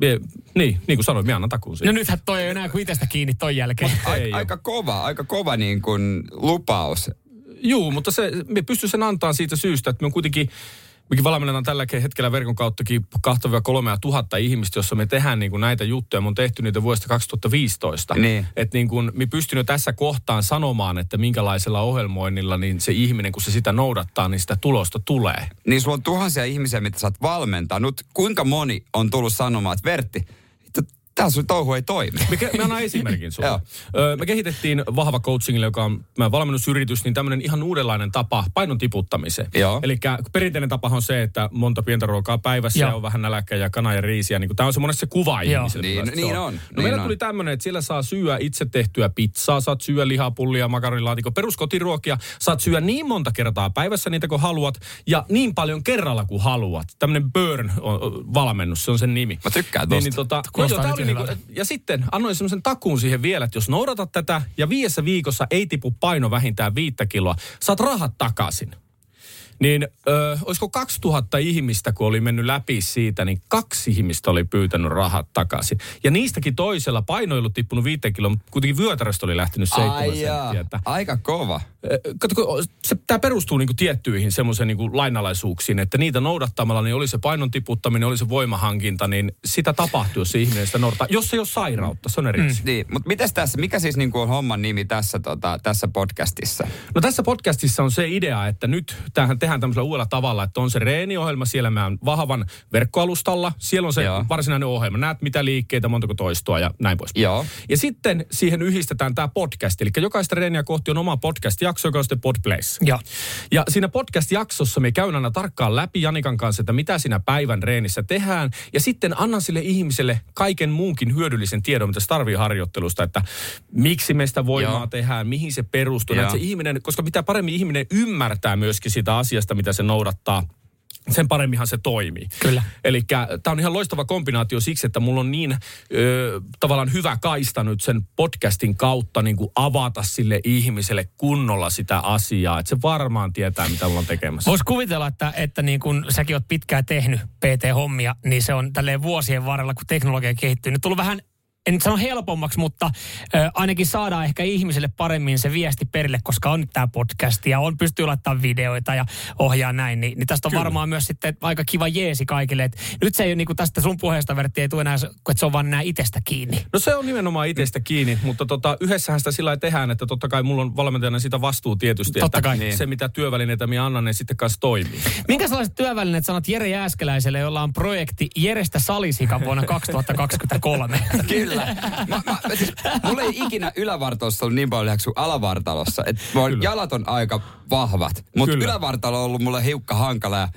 me, niin, niin kuin sanoin, minä annan takuun siitä. No nythän toi ei enää kuin itsestä kiinni ton jälkeen. Ei Aika, aika kova, aika kova niin kuin lupaus. Juu, mutta se, me pysty sen antaa siitä syystä, että me on kuitenkin, mekin valmennetaan tällä hetkellä verkon kauttakin 2-3 tuhatta ihmistä, jossa me tehdään niin kuin näitä juttuja. Me on tehty niitä vuodesta 2015. Niin. Että niin kuin me pystyn jo tässä kohtaan sanomaan, että minkälaisella ohjelmoinnilla niin se ihminen, kun se sitä noudattaa, niin sitä tulosta tulee. Niin sulla on tuhansia ihmisiä, mitä sä oot valmentanut. Kuinka moni on tullut sanomaan, että Vertti, tämä sun touhu ei toimi. Me, ke- me annan esimerkin sulle. [laughs] Joo. Öö, me kehitettiin Vahva Coachingille, joka on valmennusyritys, niin tämmöinen ihan uudenlainen tapa painon tiputtamiseen. Eli perinteinen tapa on se, että monta pientä ruokaa päivässä Joo. ja on vähän nälkä ja kana ja riisiä. Niin tämä on se monesti se kuva Joo. ihmiselle. Niin, niin on, No niin meillä on. tuli tämmöinen, että siellä saa syödä itse tehtyä pizzaa, saat syödä lihapullia, makaronilaatikko, peruskotiruokia. Saat syödä niin monta kertaa päivässä niitä kuin haluat ja niin paljon kerralla kuin haluat. Tämmöinen burn-valmennus, se on sen nimi. Mä tykkään Niin, tosta. niin, tota, no, Oli niinku, hyvältä. ja sitten annoin semmoisen takuun siihen vielä, että jos noudatat tätä ja viidessä viikossa ei tipu paino vähintään viittä kiloa, saat rahat takaisin. Niin ö, olisiko 2000 ihmistä, kun oli mennyt läpi siitä, niin kaksi ihmistä oli pyytänyt rahat takaisin. Ja niistäkin toisella paino ei ollut tippunut viittä kiloa, mutta kuitenkin vyötäröstä oli lähtenyt seitsemän senttiä. Että, aika kova. Kato, se, tämä perustuu niinku tiettyihin semmoisen niinku lainalaisuuksiin, että niitä noudattamalla, niin oli se painon tiputtaminen, oli se voimahankinta, niin sitä tapahtuu, jos se ihminen sitä noudattaa. Jos se ei ole sairautta, se on eri asia. Niin, mutta mitäs tässä, mikä siis niin kuin on homman nimi tässä, tota, tässä podcastissa? No tässä podcastissa on se idea, että nyt tähän tehdään tämmöisellä uudella tavalla, että on se reeniohjelma, siellä mä oon vahvan verkkoalustalla, siellä on se Joo. varsinainen ohjelma, näet mitä liikkeitä, montako toistoa ja näin pois. Joo. Ja sitten siihen yhdistetään tämä podcast, eli jokaista reeniä kohti on oma podcast-jakso, joka on sitten Podplace. Joo. Ja siinä podcast-jaksossa me käyn aina tarkkaan läpi Janikan kanssa, että mitä siinä päivän reenissä tehdään. Ja sitten annan sille ihmiselle kaiken muunkin hyödyllisen tiedon, mitä se tarvii harjoittelusta, että miksi me sitä voimaa Joo. tehdään, mihin se perustuu. Se ihminen, koska mitä paremmin ihminen ymmärtää myöskin sitä asiasta, mitä se noudattaa, sen paremminhan se toimii. Kyllä. Eli tämä on ihan loistava kombinaatio siksi, että mulla on niin ö, tavallaan hyvä kaista nyt sen podcastin kautta niin kuin avata sille ihmiselle kunnolla sitä asiaa, että se varmaan tietää, mitä ollaan tekemässä. Voisi kuvitella, että, että niin kun säkin oot pitkään tehnyt PT-hommia, niin se on tälleen vuosien varrella, kun teknologia kehittyy, niin tullut vähän en nyt sano helpommaksi, mutta ö, ainakin saadaan ehkä ihmiselle paremmin se viesti perille, koska on nyt tämä podcast ja on pystyy laittamaan videoita ja ohjaa näin, niin, niin tästä on Kyllä. varmaan myös sitten aika kiva jeesi kaikille. Et nyt se ei ole niin kuin tästä sun puheesta vertti, ei tule enää, että se on vaan enää itsestä kiinni. No se on nimenomaan itsestä kiinni, mutta tota, yhdessähän sitä sillä tehdään, että totta kai mulla on valmentajana sitä vastuu tietysti, Totta että kai. niin. se mitä työvälineitä minä annan, ne sitten kanssa toimii. Minkälaiset työvälineet sanot Jere Jääskeläiselle, jolla on projekti Jerestä Salisika vuonna [laughs] 2023? Kyllä. Mä, mä, siis, mulla ei ikinä ylävartalossa ollut niin paljon lihaksia kuin alavartalossa. Et mä oon, Kyllä. jalat on aika vahvat, mutta Kyllä. ylävartalo on ollut mulle hiukka hankala ja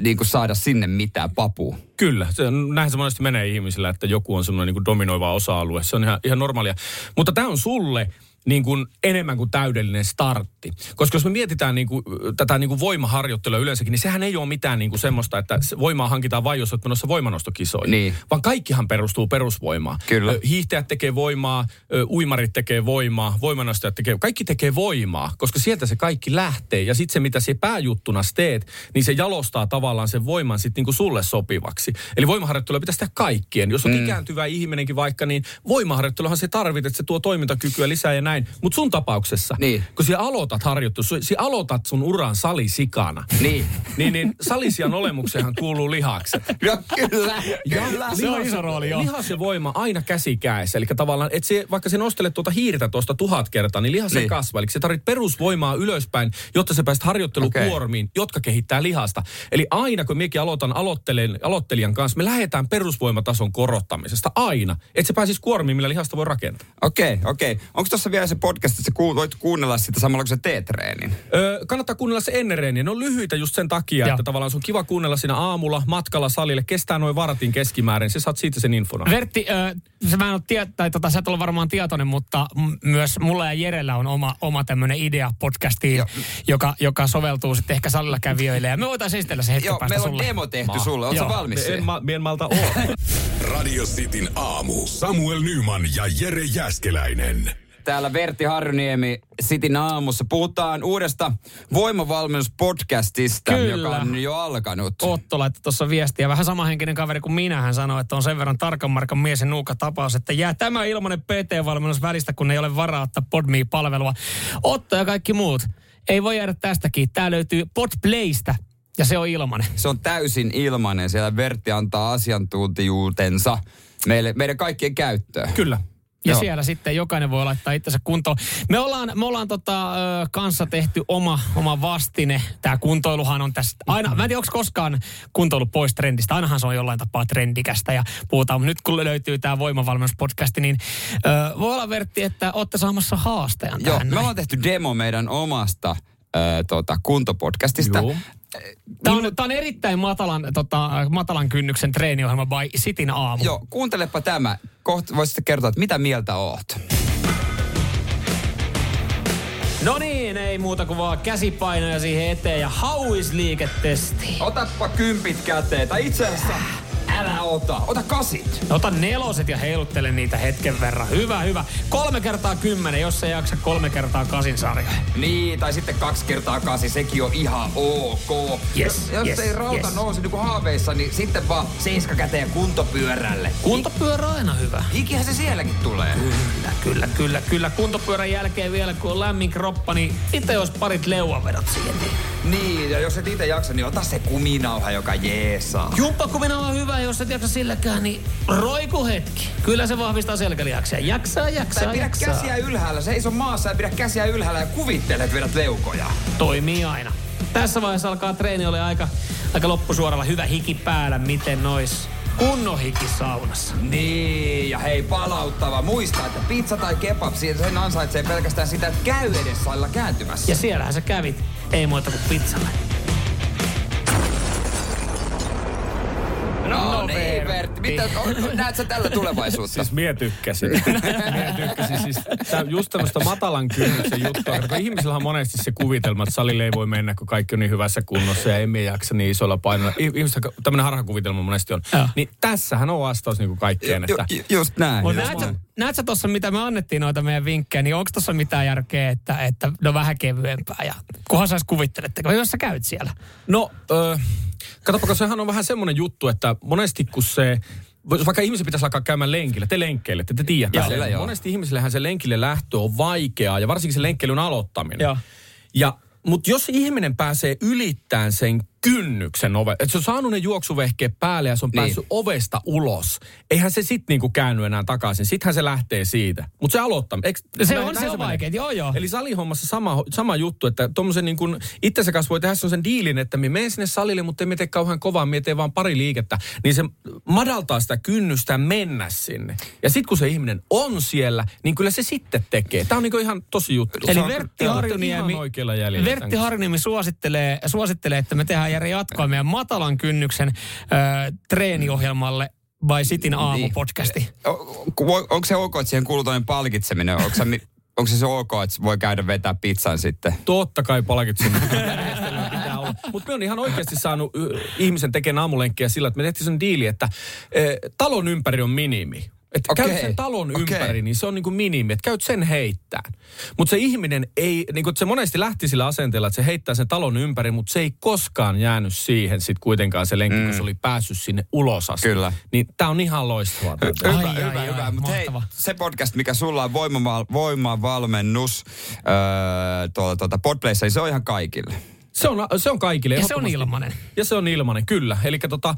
niin kuin saada sinne mitään papua. Kyllä, se, näin se monesti menee ihmisillä, että joku on semmoinen niin dominoiva osa-alue. Se on ihan, ihan normaalia. Mutta tämä on sulle niin kuin enemmän kuin täydellinen startti. Koska jos me mietitään niin kuin, tätä niin kuin voimaharjoittelua yleensäkin, niin sehän ei ole mitään niin kuin semmoista, että voimaa hankitaan vain, jos olet menossa voimanostokisoihin. Niin. Vaan kaikkihan perustuu perusvoimaan. Kyllä. Hiihtäjät tekee voimaa, uimarit tekee voimaa, voimanostajat tekee, kaikki tekee voimaa, koska sieltä se kaikki lähtee. Ja sitten se, mitä se pääjuttuna teet, niin se jalostaa tavallaan sen voiman sitten niinku sulle sopivaksi. Eli voimaharjoittelua pitäisi tehdä kaikkien. Jos on mm. ikääntyvä ihminenkin vaikka, niin voimaharjoitteluhan se tarvit, että se tuo toimintakykyä lisää ja näin. Näin. Mutta sun tapauksessa, Niin. kun sä aloitat harjoittua, sä sä aloitat sun uran salisikana. Niin. Niin, niin salisian olemukseenhan kuuluu lihakset. [laughs] Ja kyllä, kyllä. Se on iso rooli, joo. Lihas ja voima aina käsi kädessä. Eli tavallaan, että se, vaikka se nostelet tuota hiirtä tuosta tuhat kertaa, niin lihas Niin. niin. kasvaa. Eli se tarvitsee perusvoimaa ylöspäin, jotta se pääset harjoittelukuormiin, okay. jotka kehittää lihasta. Eli aina kun minäkin aloitan aloittelen, aloittelijan kanssa, me lähdetään perusvoimatason korottamisesta. Aina. Että se pääsisi kuormiin, millä lihasta voi rakentaa. Okei, okei. Onko tuossa vielä se podcast, että sä ku, voit kuunnella sitä samalla kun sä teet treenin? Öö, kannattaa kuunnella se ennen reeniä. Ne on lyhyitä just sen takia, Joo. että tavallaan se on kiva kuunnella siinä aamulla matkalla salille. Kestää noin vartin keskimäärin. Se saat siitä sen infona. Vertti, ö, se mä en ole tie- tai tota, sä et ole varmaan tietoinen, mutta m- myös mulla ja Jerellä on oma, oma tämmöinen idea podcastiin, Joo. joka, joka soveltuu sitten ehkä salilla kävijöille. Ja me voitaisiin esitellä se hetken Joo, päästä meillä on sulle. demo tehty Ma- sulle. Oletko valmis en, ma, en malta olla. [laughs] Radio Cityn aamu. Samuel Nyman ja Jere Jäskeläinen. Täällä Vertti Harjuniemi Sitin aamussa. Puhutaan uudesta voimavalmennuspodcastista, Kyllä. joka on jo alkanut. Otto laittoi tuossa viestiä. Vähän samahenkinen kaveri kuin minä. Hän sanoi, että on sen verran tarkan markan mies ja nuuka tapaus, että jää tämä ilmanen PT-valmennus välistä, kun ei ole varaa ottaa Podme-palvelua. Otto ja kaikki muut. Ei voi jäädä tästäkin. Tämä löytyy Podplaystä ja se on ilmanen. Se on täysin ilmainen. Siellä Vertti antaa asiantuntijuutensa meille, meidän kaikkien käyttöön. Kyllä. Ja Joo. siellä sitten jokainen voi laittaa itsensä kuntoon. Me ollaan, me ollaan tota, ö, kanssa tehty oma, oma vastine. Tämä kuntoiluhan on tästä aina, mä en tiedä onko koskaan kuntoilu pois trendistä. Ainahan se on jollain tapaa trendikästä ja puhutaan. Mutta nyt kun löytyy tämä voimavalmennuspodcasti, niin ö, voi olla Vertti, että olette saamassa haastajan Joo, tähän. me ollaan tehty demo meidän omasta äh, tota, kuntopodcastista. Joo. Tämä on, tämä on erittäin matalan, tota, matalan kynnyksen treeniohjelma by Sitin aamu. Joo, kuuntelepa tämä. Kohta voisitte kertoa, että mitä mieltä oot. No niin, ei muuta kuin vaan käsipainoja siihen eteen ja hauisliiketesti. Otappa kympit käteen. Tai itse asiassa, älä ota. Ota kasit. Ota neloset ja heiluttele niitä hetken verran. Hyvä, hyvä. Kolme kertaa kymmenen, jos ei jaksa kolme kertaa kasin sarja. Niin, tai sitten kaksi kertaa kasi, sekin on ihan ok. Yes, jos yes, ei rauta yes. nouse niin kuin haaveissa, niin sitten vaan seiska käteen kuntopyörälle. Kuntopyörä on aina hyvä. Ikihän se sielläkin tulee. Kyllä, kyllä, kyllä, kyllä. Kuntopyörän jälkeen vielä, kun on lämmin kroppa, niin itse jos parit leuavedot siihen. Niin. Ja jos et itse jaksa, niin ota se kuminauha, joka jeesaa. Jumppakumina on hyvä, jos et jaksa silläkään, niin roiku hetki. Kyllä se vahvistaa selkälihaksia. Jaksaa, jaksaa, Tai pidä jaksaa. käsiä ylhäällä, seiso maassa ja pidä käsiä ylhäällä ja kuvittele, että vedät leukoja. Toimii aina. Tässä vaiheessa alkaa treeni ole aika, aika loppusuoralla. Hyvä hiki päällä, miten nois kunnon hiki saunassa. Niin, ja hei palauttava. Muista, että pizza tai kebab, sen ansaitsee pelkästään sitä, että käy edes salilla kääntymässä. Ja siellähän sä kävit, ei muuta kuin pizzalle. No, No, niin, Vertti. Vertti. Mitä, on, [laughs] näet sä tällä tulevaisuutta? Siis mie tykkäsin. [laughs] mie tykkäsin. Siis, tää just tämmöistä matalan kynnyksen juttua. Kun ihmisillä on monesti se kuvitelma, että salille ei voi mennä, kun kaikki on niin hyvässä kunnossa ja emme jaksa niin isolla painolla. Ihmistä tämmöinen harhakuvitelma monesti on. Joo. Niin tässähän on vastaus niin kuin kaikkeen. Ju, Että ju, just näin. Mutta just näet, sä- näin. näet sä tuossa, mitä me annettiin noita meidän vinkkejä, niin onko tuossa mitään järkeä, että, että no vähän kevyempää ja kunhan sä edes kuvitteletteko, jos sä käyt siellä. No, ö, katsoppa, kun sehän on vähän semmoinen juttu, että monesti kun se, vaikka ihmisen pitäisi alkaa käymään lenkillä, te lenkkeilette, te tiedätte Joo, sen. kyllä, joo. Monesti ihmisillähän se lenkille lähtö on vaikeaa ja varsinkin se lenkkeilyn aloittaminen. Joo. Ja, mutta jos ihminen pääsee ylittämään sen kynnyksen ove, että se on saanut ne juoksuvehkeet päälle ja se on Niin. päässyt ovesta ulos, eihän se sitten niinku käänny enää takaisin. Sittenhän se lähtee siitä. Mutta se aloittaa. Eikö, Se näin- on, näin se on menee? vaikea. Joo, joo. Eli salihommassa sama, sama juttu, että tuommoisen niin kuin itsensä kanssa voi tehdä sen diilin, että me menen sinne salille, mutta emme tee kauhean kovaa, me teen vaan pari liikettä. Niin se madaltaa sitä kynnystä mennä sinne. Ja sitten kun se ihminen on siellä, niin kyllä se sitten tekee. Tämä on niin kuin ihan tosi juttu. Eli Se Vertti Harjuniemi, tämän Vertti. Harjuniemi suosittelee, suosittelee, että me tehdään Jere jatkoa meidän matalan kynnyksen ö, treeniohjelmalle by Sitin aamu-podcasti. O- o- Onko se ok, että siihen kuuluu palkitseminen? Onko se, onko se, se ok, että voi käydä vetää pizzan sitten? Totta kai olla. Mutta me on ihan oikeasti saanut ihmisen tekemään aamulenkkiä sillä, että me tehtiin sen diili, että e, talon ympäri on minimi. Että Okei, käyt sen talon okei. ympäri, niin se on niin kuin minimi, että käyt sen heittää. Mutta se ihminen ei, niin kuin se monesti lähti sillä asenteella, että se heittää sen talon ympäri, mutta se ei koskaan jäänyt siihen sit kuitenkaan se lenkki, mm. kun se oli päässyt sinne ulos asti. Kyllä. Niin tää on ihan loistavaa. Hyvä, Ai, ai, hyvä, ai, hyvä. Mutta hei, se podcast, mikä sulla on voimaval, voimavalmennus öö, tuolla tuota Podplayssa, niin se on ihan kaikille. Se on, se on kaikille. Ja se on ilmanen. Ja se on ilmanen, kyllä. Eli tota,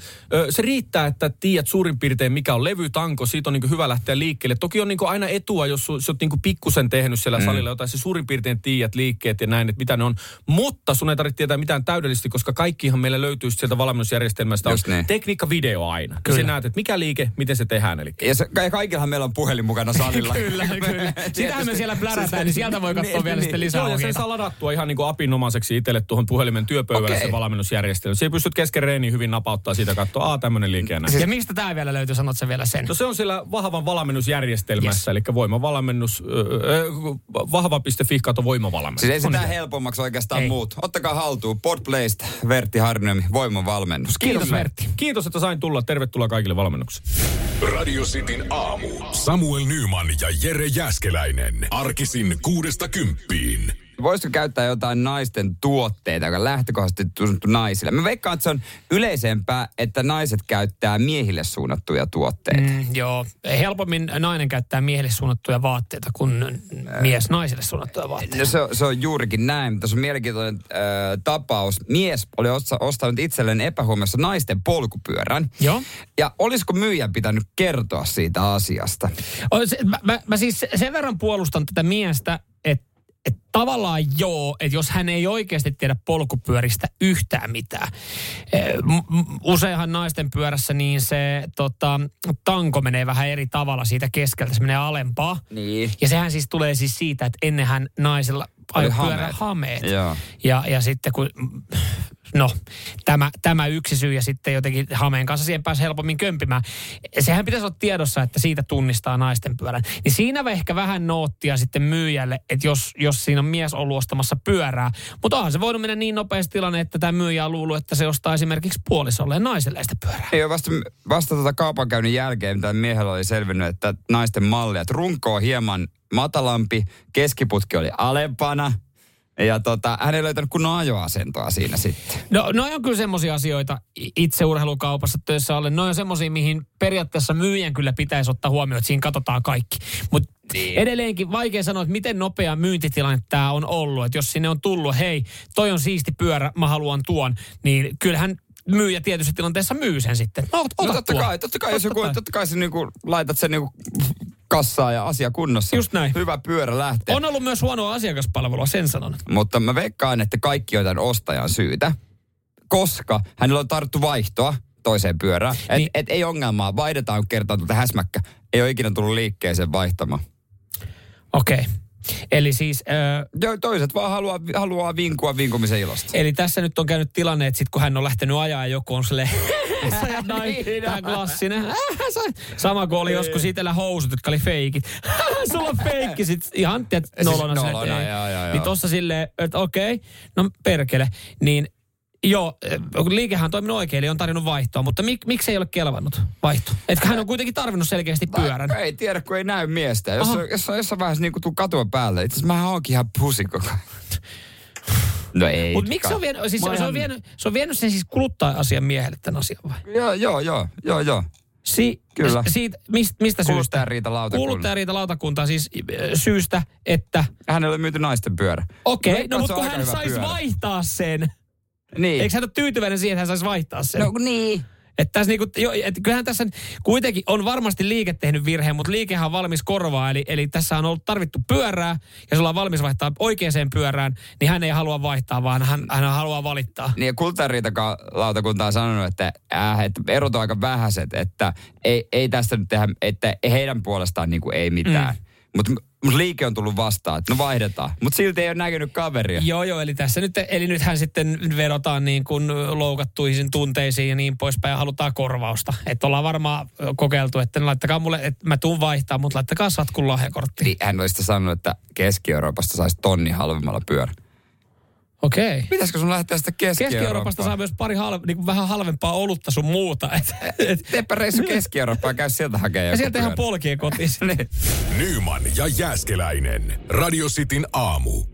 se riittää, että tiedät suurin piirtein, mikä on levytanko. Siitä on niin hyvä lähteä liikkeelle. Toki on niin aina etua, jos sä oot niin pikkusen tehnyt siellä mm. salilla jotain. Se suurin piirtein tiedät liikkeet ja näin, että mitä ne on. Mutta sun ei tarvitse tietää mitään täydellisesti, koska kaikkihan meillä löytyy sieltä valmennusjärjestelmästä. Just on niin. tekniikka-video aina. Kyllä. Ja sä näet, että mikä liike, miten se tehdään. Eli Ja, se, ja kaikillahan meillä on puhelin mukana [laughs] salilla. Kyllä, [laughs] kyllä. Sitähän me siellä plärätään, niin sieltä voi katsoa Niin, vielä niin. sitten lisää Joo, ja sen saa ladattua ihan niin kuin apinomaiseksi itselle tuohon puhelimen työpöydälle Okei. se valmennusjärjestelmä. Siellä pystyt kesken reeniin hyvin napauttaa siitä katsoa, aa tämmöinen liike ja näin. Ja mistä tämä vielä löytyy, sanot sä vielä sen? No se on siellä vahvan valmennusjärjestelmässä, yes. eli voimavalmennus, öö, vahva.fi kato voimavalmennus. Siis ei se On tää niin. helpommaksi oikeastaan Ei. muut. Ottakaa haltuun. Podplaysta, Vertti Harniemi, voimavalmennus. Kiitos Vertti. Kiitos, että sain tulla. Tervetuloa kaikille valmennuksiin. Radio Cityn aamu. Samuel Nyman ja Jere Jäskeläinen. Arkisin kuudesta kymppiin. Voisiko käyttää jotain naisten tuotteita, joka on lähtökohtaisesti tunnettu naisille? Mä veikkaan, että se on yleisempää, että naiset käyttää miehille suunnattuja tuotteita. Mm, joo, helpommin nainen käyttää miehelle suunnattuja vaatteita kuin mies naiselle suunnattuja vaatteita. No se, on- se on juurikin näin. Tässä on mielenkiintoinen äh, tapaus. Mies oli osta, ostanut itselleen epähuomiossa naisten polkupyörän. Joo. Ja olisiko myyjän pitänyt kertoa siitä asiasta? O, se, mä, mä, mä siis sen verran puolustan tätä miestä, että et tavallaan joo, että jos hän ei oikeasti tiedä polkupyöristä yhtään mitään. M- Useinhan naisten pyörässä niin se tota, tanko menee vähän eri tavalla siitä keskeltä, se menee alempaa. Niin. Ja sehän siis tulee siis siitä, että ennenhän naisilla Oli ajoi pyörä hameet. hameet. Joo. Ja, ja sitten kun, no tämä, tämä yksi syy ja sitten jotenkin hameen kanssa siihen pääsi helpommin kömpimään. Sehän pitäisi olla tiedossa, että siitä tunnistaa naisten pyörän. Niin siinä ehkä vähän noottia sitten myyjälle, että jos, jos siinä on mies ollut ostamassa pyörää. Mutta onhan se voinut mennä niin nopeasti tilanne, että tämä myyjä on luullut, että se ostaa esimerkiksi puolisolle ja naiselle sitä pyörää. Ei ole vasta, vasta tuota kaupankäynnin jälkeen, mitä miehellä oli selvinnyt, että naisten malli, että runko on hieman matalampi, keskiputki oli alempana. Ja tota, hän ei löytänyt kunnon ajoasentoa siinä sitten. No, no on kyllä semmoisia asioita itse urheilukaupassa töissä ollen. No on semmoisia, mihin periaatteessa myyjän kyllä pitäisi ottaa huomioon, että siinä katsotaan kaikki. Mutta niin. edelleenkin vaikea sanoa, että miten nopea myyntitilanne tämä on ollut. Että jos sinne on tullut, hei, toi on siisti pyörä, mä haluan tuon, niin kyllähän myyjä tietyssä tilanteessa myy sen sitten. No, ota No totta tuo. kai, totta kai, jos Totta joku, kai. totta kai sä niinku laitat sen niinku kassaan ja asia kunnossa. Just näin. Hyvä pyörä lähtee. On ollut myös huonoa asiakaspalvelua, sen sanon. Mutta mä veikkaan, että kaikki on tämän ostajan syytä, koska hänellä on tarttu vaihtoa toiseen pyörään. Et, Niin. et ei ongelmaa, vaihdetaan kun kertaa tuota häsmäkkä. Ei ole ikinä tullut liikkeeseen vaihtamaan. Okei. Okay. Eli siis... Jo, toiset vaan haluaa, haluaa vinkua vinkumisen ilosta. Eli tässä nyt on käynyt tilanne, että sit kun hän on lähtenyt ajaa ja joku on silleen, [laughs] jäät noin, tää klassinen. [laughs] Sama kuin oli joskus itsellä housut, jotka oli feikit. [laughs] Sulla on feikki sit ihan tiedät, nolona. Siis nolona, että ei. joo, joo, Niin tossa silleen, että okei, no perkele. Niin Joo, eh, liikehän on toiminut oikein, eli on tarjonnut vaihtoa, mutta mik, miksi ei ole kelvannut vaihto? Että hän on kuitenkin tarvinnut selkeästi pyörän. Ei tiedä, kun ei näy miestä. Jos, Aha. on, jos on jossain vaiheessa niin tuu katua päälle, itse asiassa mä oonkin ihan pusi koko ajan. No ei. Mutta miksi se on vienyt, siis se, on ihan- vienyt, se on vienyt sen siis kuluttaja-asian miehelle tämän asian vai? Joo, joo, joo, joo, joo. Si- Kyllä. Siitä, mistä, mistä syystä? Kuluttajariitalautakunta. Kuluttajariitalautakunta siis äh, syystä, että Hänelle on myyty naisten pyörä. okei, okay, no että mutta kun hän saisi vaihtaa sen. Niin. Eikö hän ole tyytyväinen siihen, että hän saisi vaihtaa sen? No niin. Että tässä niinku, jo, et kyllähän tässä kuitenkin on varmasti liike tehnyt virheen, mutta liikehän on valmis korvaa. Eli, eli tässä on ollut tarvittu pyörää ja sulla on valmis vaihtaa oikeaan pyörään, niin hän ei halua vaihtaa, vaan hän, hän haluaa valittaa. Niin ja kulttuuriitalautakunta on sanonut, että, äh, että erot on aika vähäiset, että ei, ei tästä nyt tehdä, että heidän puolestaan niin kuin ei mitään. Mm. Mutta mut liike on tullut vastaan, että no vaihdetaan. Mutta silti ei ole näkynyt kaveria. Joo, joo, eli tässä nyt, eli nythän sitten vedotaan niin kuin loukattuihin tunteisiin ja niin poispäin ja halutaan korvausta. Että ollaan varmaan kokeiltu, että no laittakaa mulle, että mä tuun vaihtaa, mutta laittakaa satkun lahjakortti. Niin hän olisi sanonut, että Keski-Euroopasta saisi tonni halvemmalla pyörä. Okei. Okay. Pitäisikö sun lähteä sitten Keski-Eurooppaan? Keski-Euroopasta saa myös pari halve, niin kuin vähän halvempaa olutta sun muuta. Et, et, Teepä reissu [laughs] Keski-Eurooppaan käy sieltä hakemaan ja sieltä ihan polkien kotiin. [laughs] Niin. Nyman ja Jääskeläinen. Radio Cityn aamu.